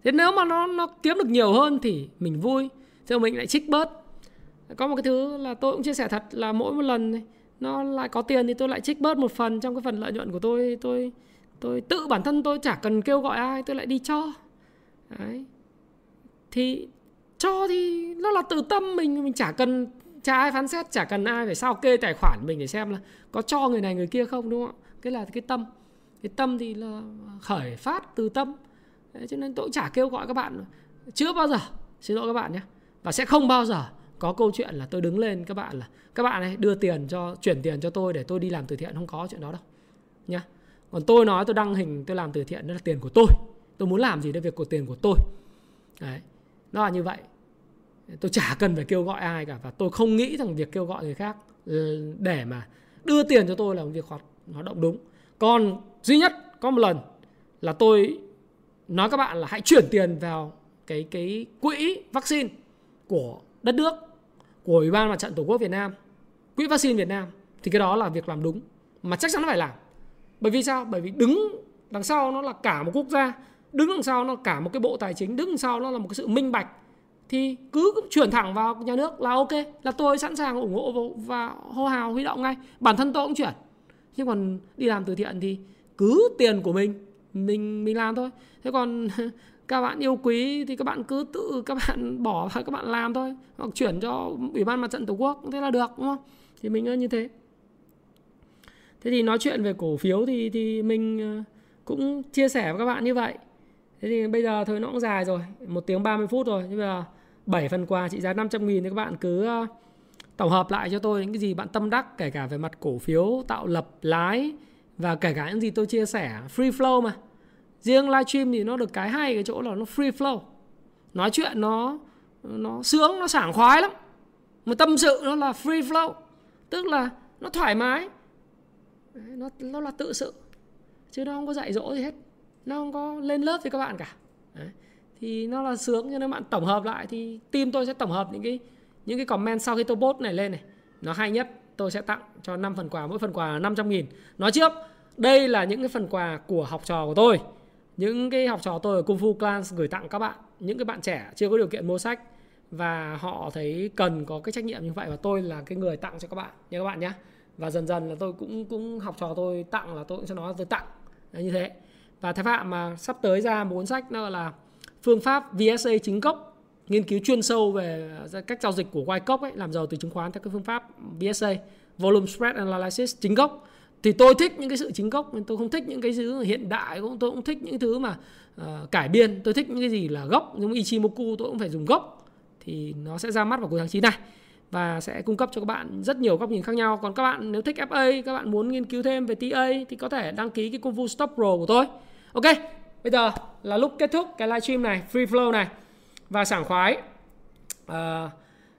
Thế nếu mà nó nó kiếm được nhiều hơn thì mình vui. Chứ mình lại trích bớt. Có một cái thứ là tôi cũng chia sẻ thật là mỗi một lần nó lại có tiền thì tôi lại trích bớt một phần trong cái phần lợi nhuận của tôi. Tôi tôi tự bản thân tôi chả cần kêu gọi ai tôi lại đi cho. Đấy. Thì cho thì nó là từ tâm mình mình chả cần chả ai phán xét chả cần ai phải sao kê tài khoản mình để xem là có cho người này người kia không đúng không cái là cái tâm. Cái tâm thì là khởi phát từ tâm. Đấy, cho nên tôi chả kêu gọi các bạn chưa bao giờ. Xin lỗi các bạn nhé. Và sẽ không bao giờ có câu chuyện là tôi đứng lên các bạn là các bạn ấy đưa tiền cho chuyển tiền cho tôi để tôi đi làm từ thiện không có chuyện đó đâu nhá. Còn tôi nói tôi đăng hình tôi làm từ thiện đó là tiền của tôi. Tôi muốn làm gì đó việc của tiền của tôi. Đấy nó là như vậy. Tôi chả cần phải kêu gọi ai cả và tôi không nghĩ rằng việc kêu gọi người khác ừ, để mà đưa tiền cho tôi là một việc hoạt, hoạt động đúng. Còn duy nhất có một lần là tôi nói các bạn là hãy chuyển tiền vào cái cái quỹ vaccine của đất nước của Ủy ban Mặt trận Tổ quốc Việt Nam, quỹ vaccine Việt Nam thì cái đó là việc làm đúng mà chắc chắn nó phải làm. Bởi vì sao? Bởi vì đứng đằng sau nó là cả một quốc gia, đứng đằng sau nó cả một cái bộ tài chính, đứng đằng sau nó là một cái sự minh bạch thì cứ chuyển thẳng vào nhà nước là ok, là tôi sẵn sàng ủng hộ và hô hào huy động ngay. Bản thân tôi cũng chuyển. Nhưng còn đi làm từ thiện thì cứ tiền của mình mình mình làm thôi. Thế còn các bạn yêu quý thì các bạn cứ tự các bạn bỏ và các bạn làm thôi. Hoặc chuyển cho ủy ban mặt trận tổ quốc, thế là được, đúng không? Thì mình như thế. Thế thì nói chuyện về cổ phiếu thì thì mình ờ, cũng chia sẻ với các bạn như vậy. Thế thì bây giờ thôi nó cũng dài rồi, một tiếng 30 phút rồi. Nhưng mà 7 phần quà trị giá 500 nghìn thì các bạn cứ ờ, tổng hợp lại cho tôi những cái gì bạn tâm đắc, kể cả về mặt cổ phiếu, tạo lập lái và kể cả những gì tôi chia sẻ. Free flow mà riêng livestream thì nó được cái hay cái chỗ là nó free flow. Nói chuyện nó nó sướng, nó sảng khoái lắm. Mà tâm sự nó là free flow. Tức là nó thoải mái. Nó nó là tự sự. Chứ nó không có dạy dỗ gì hết. Nó không có lên lớp với các bạn cả. Đấy. thì nó là sướng cho nên bạn tổng hợp lại thì team tôi sẽ tổng hợp những cái những cái comment sau khi tôi post này lên này. Nó hay nhất, tôi sẽ tặng cho 5 phần quà, mỗi phần quà là 500 nghìn. Nói trước, đây là những cái phần quà của học trò của tôi những cái học trò tôi ở Kung Fu Clans gửi tặng các bạn, những cái bạn trẻ chưa có điều kiện mua sách và họ thấy cần có cái trách nhiệm như vậy và tôi là cái người tặng cho các bạn nha các bạn nhé và dần dần là tôi cũng cũng học trò tôi tặng là tôi cũng cho nó tôi tặng, là như thế. Và thái phạm mà sắp tới ra một cuốn sách nó là phương pháp VSA chính gốc nghiên cứu chuyên sâu về à, cách giao dịch của Wyckoff ấy, làm giàu từ chứng khoán theo cái phương pháp VSA Volume Spread Analysis chính gốc thì tôi thích những cái sự chính gốc tôi không thích những cái thứ hiện đại cũng tôi cũng thích những thứ mà uh, cải biên. Tôi thích những cái gì là gốc giống Ichimoku tôi cũng phải dùng gốc thì nó sẽ ra mắt vào cuối tháng 9 này và sẽ cung cấp cho các bạn rất nhiều góc nhìn khác nhau. Còn các bạn nếu thích FA các bạn muốn nghiên cứu thêm về TA thì có thể đăng ký cái công vụ Stop Pro của tôi. Ok bây giờ là lúc kết thúc cái livestream này free flow này. Và sảng khoái uh,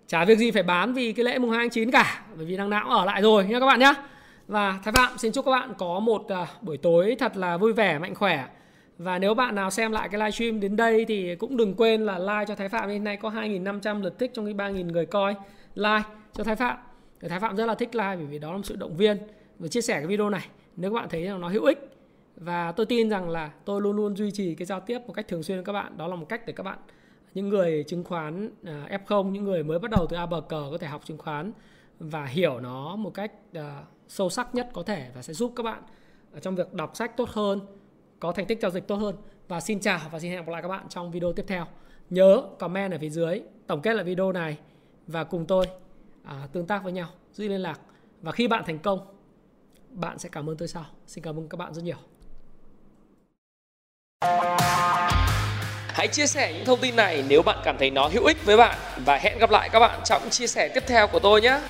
chả việc gì phải bán vì cái lễ mùng 2 tháng 9 cả bởi vì đang não ở lại rồi nha các bạn nhé và Thái Phạm xin chúc các bạn có một à, buổi tối thật là vui vẻ, mạnh khỏe. Và nếu bạn nào xem lại cái livestream đến đây thì cũng đừng quên là like cho Thái Phạm. Hôm nay có 2.500 lượt thích trong cái 3.000 người coi like cho Thái Phạm. Thì Thái Phạm rất là thích like bởi vì đó là một sự động viên và chia sẻ cái video này. Nếu các bạn thấy nó hữu ích và tôi tin rằng là tôi luôn luôn duy trì cái giao tiếp một cách thường xuyên với các bạn. Đó là một cách để các bạn những người chứng khoán à, F0, những người mới bắt đầu từ A bờ cờ có thể học chứng khoán và hiểu nó một cách à, sâu sắc nhất có thể và sẽ giúp các bạn trong việc đọc sách tốt hơn, có thành tích giao dịch tốt hơn. Và xin chào và xin hẹn gặp lại các bạn trong video tiếp theo. Nhớ comment ở phía dưới tổng kết lại video này và cùng tôi à, tương tác với nhau, giữ liên lạc. Và khi bạn thành công, bạn sẽ cảm ơn tôi sau. Xin cảm ơn các bạn rất nhiều. Hãy chia sẻ những thông tin này nếu bạn cảm thấy nó hữu ích với bạn và hẹn gặp lại các bạn trong chia sẻ tiếp theo của tôi nhé.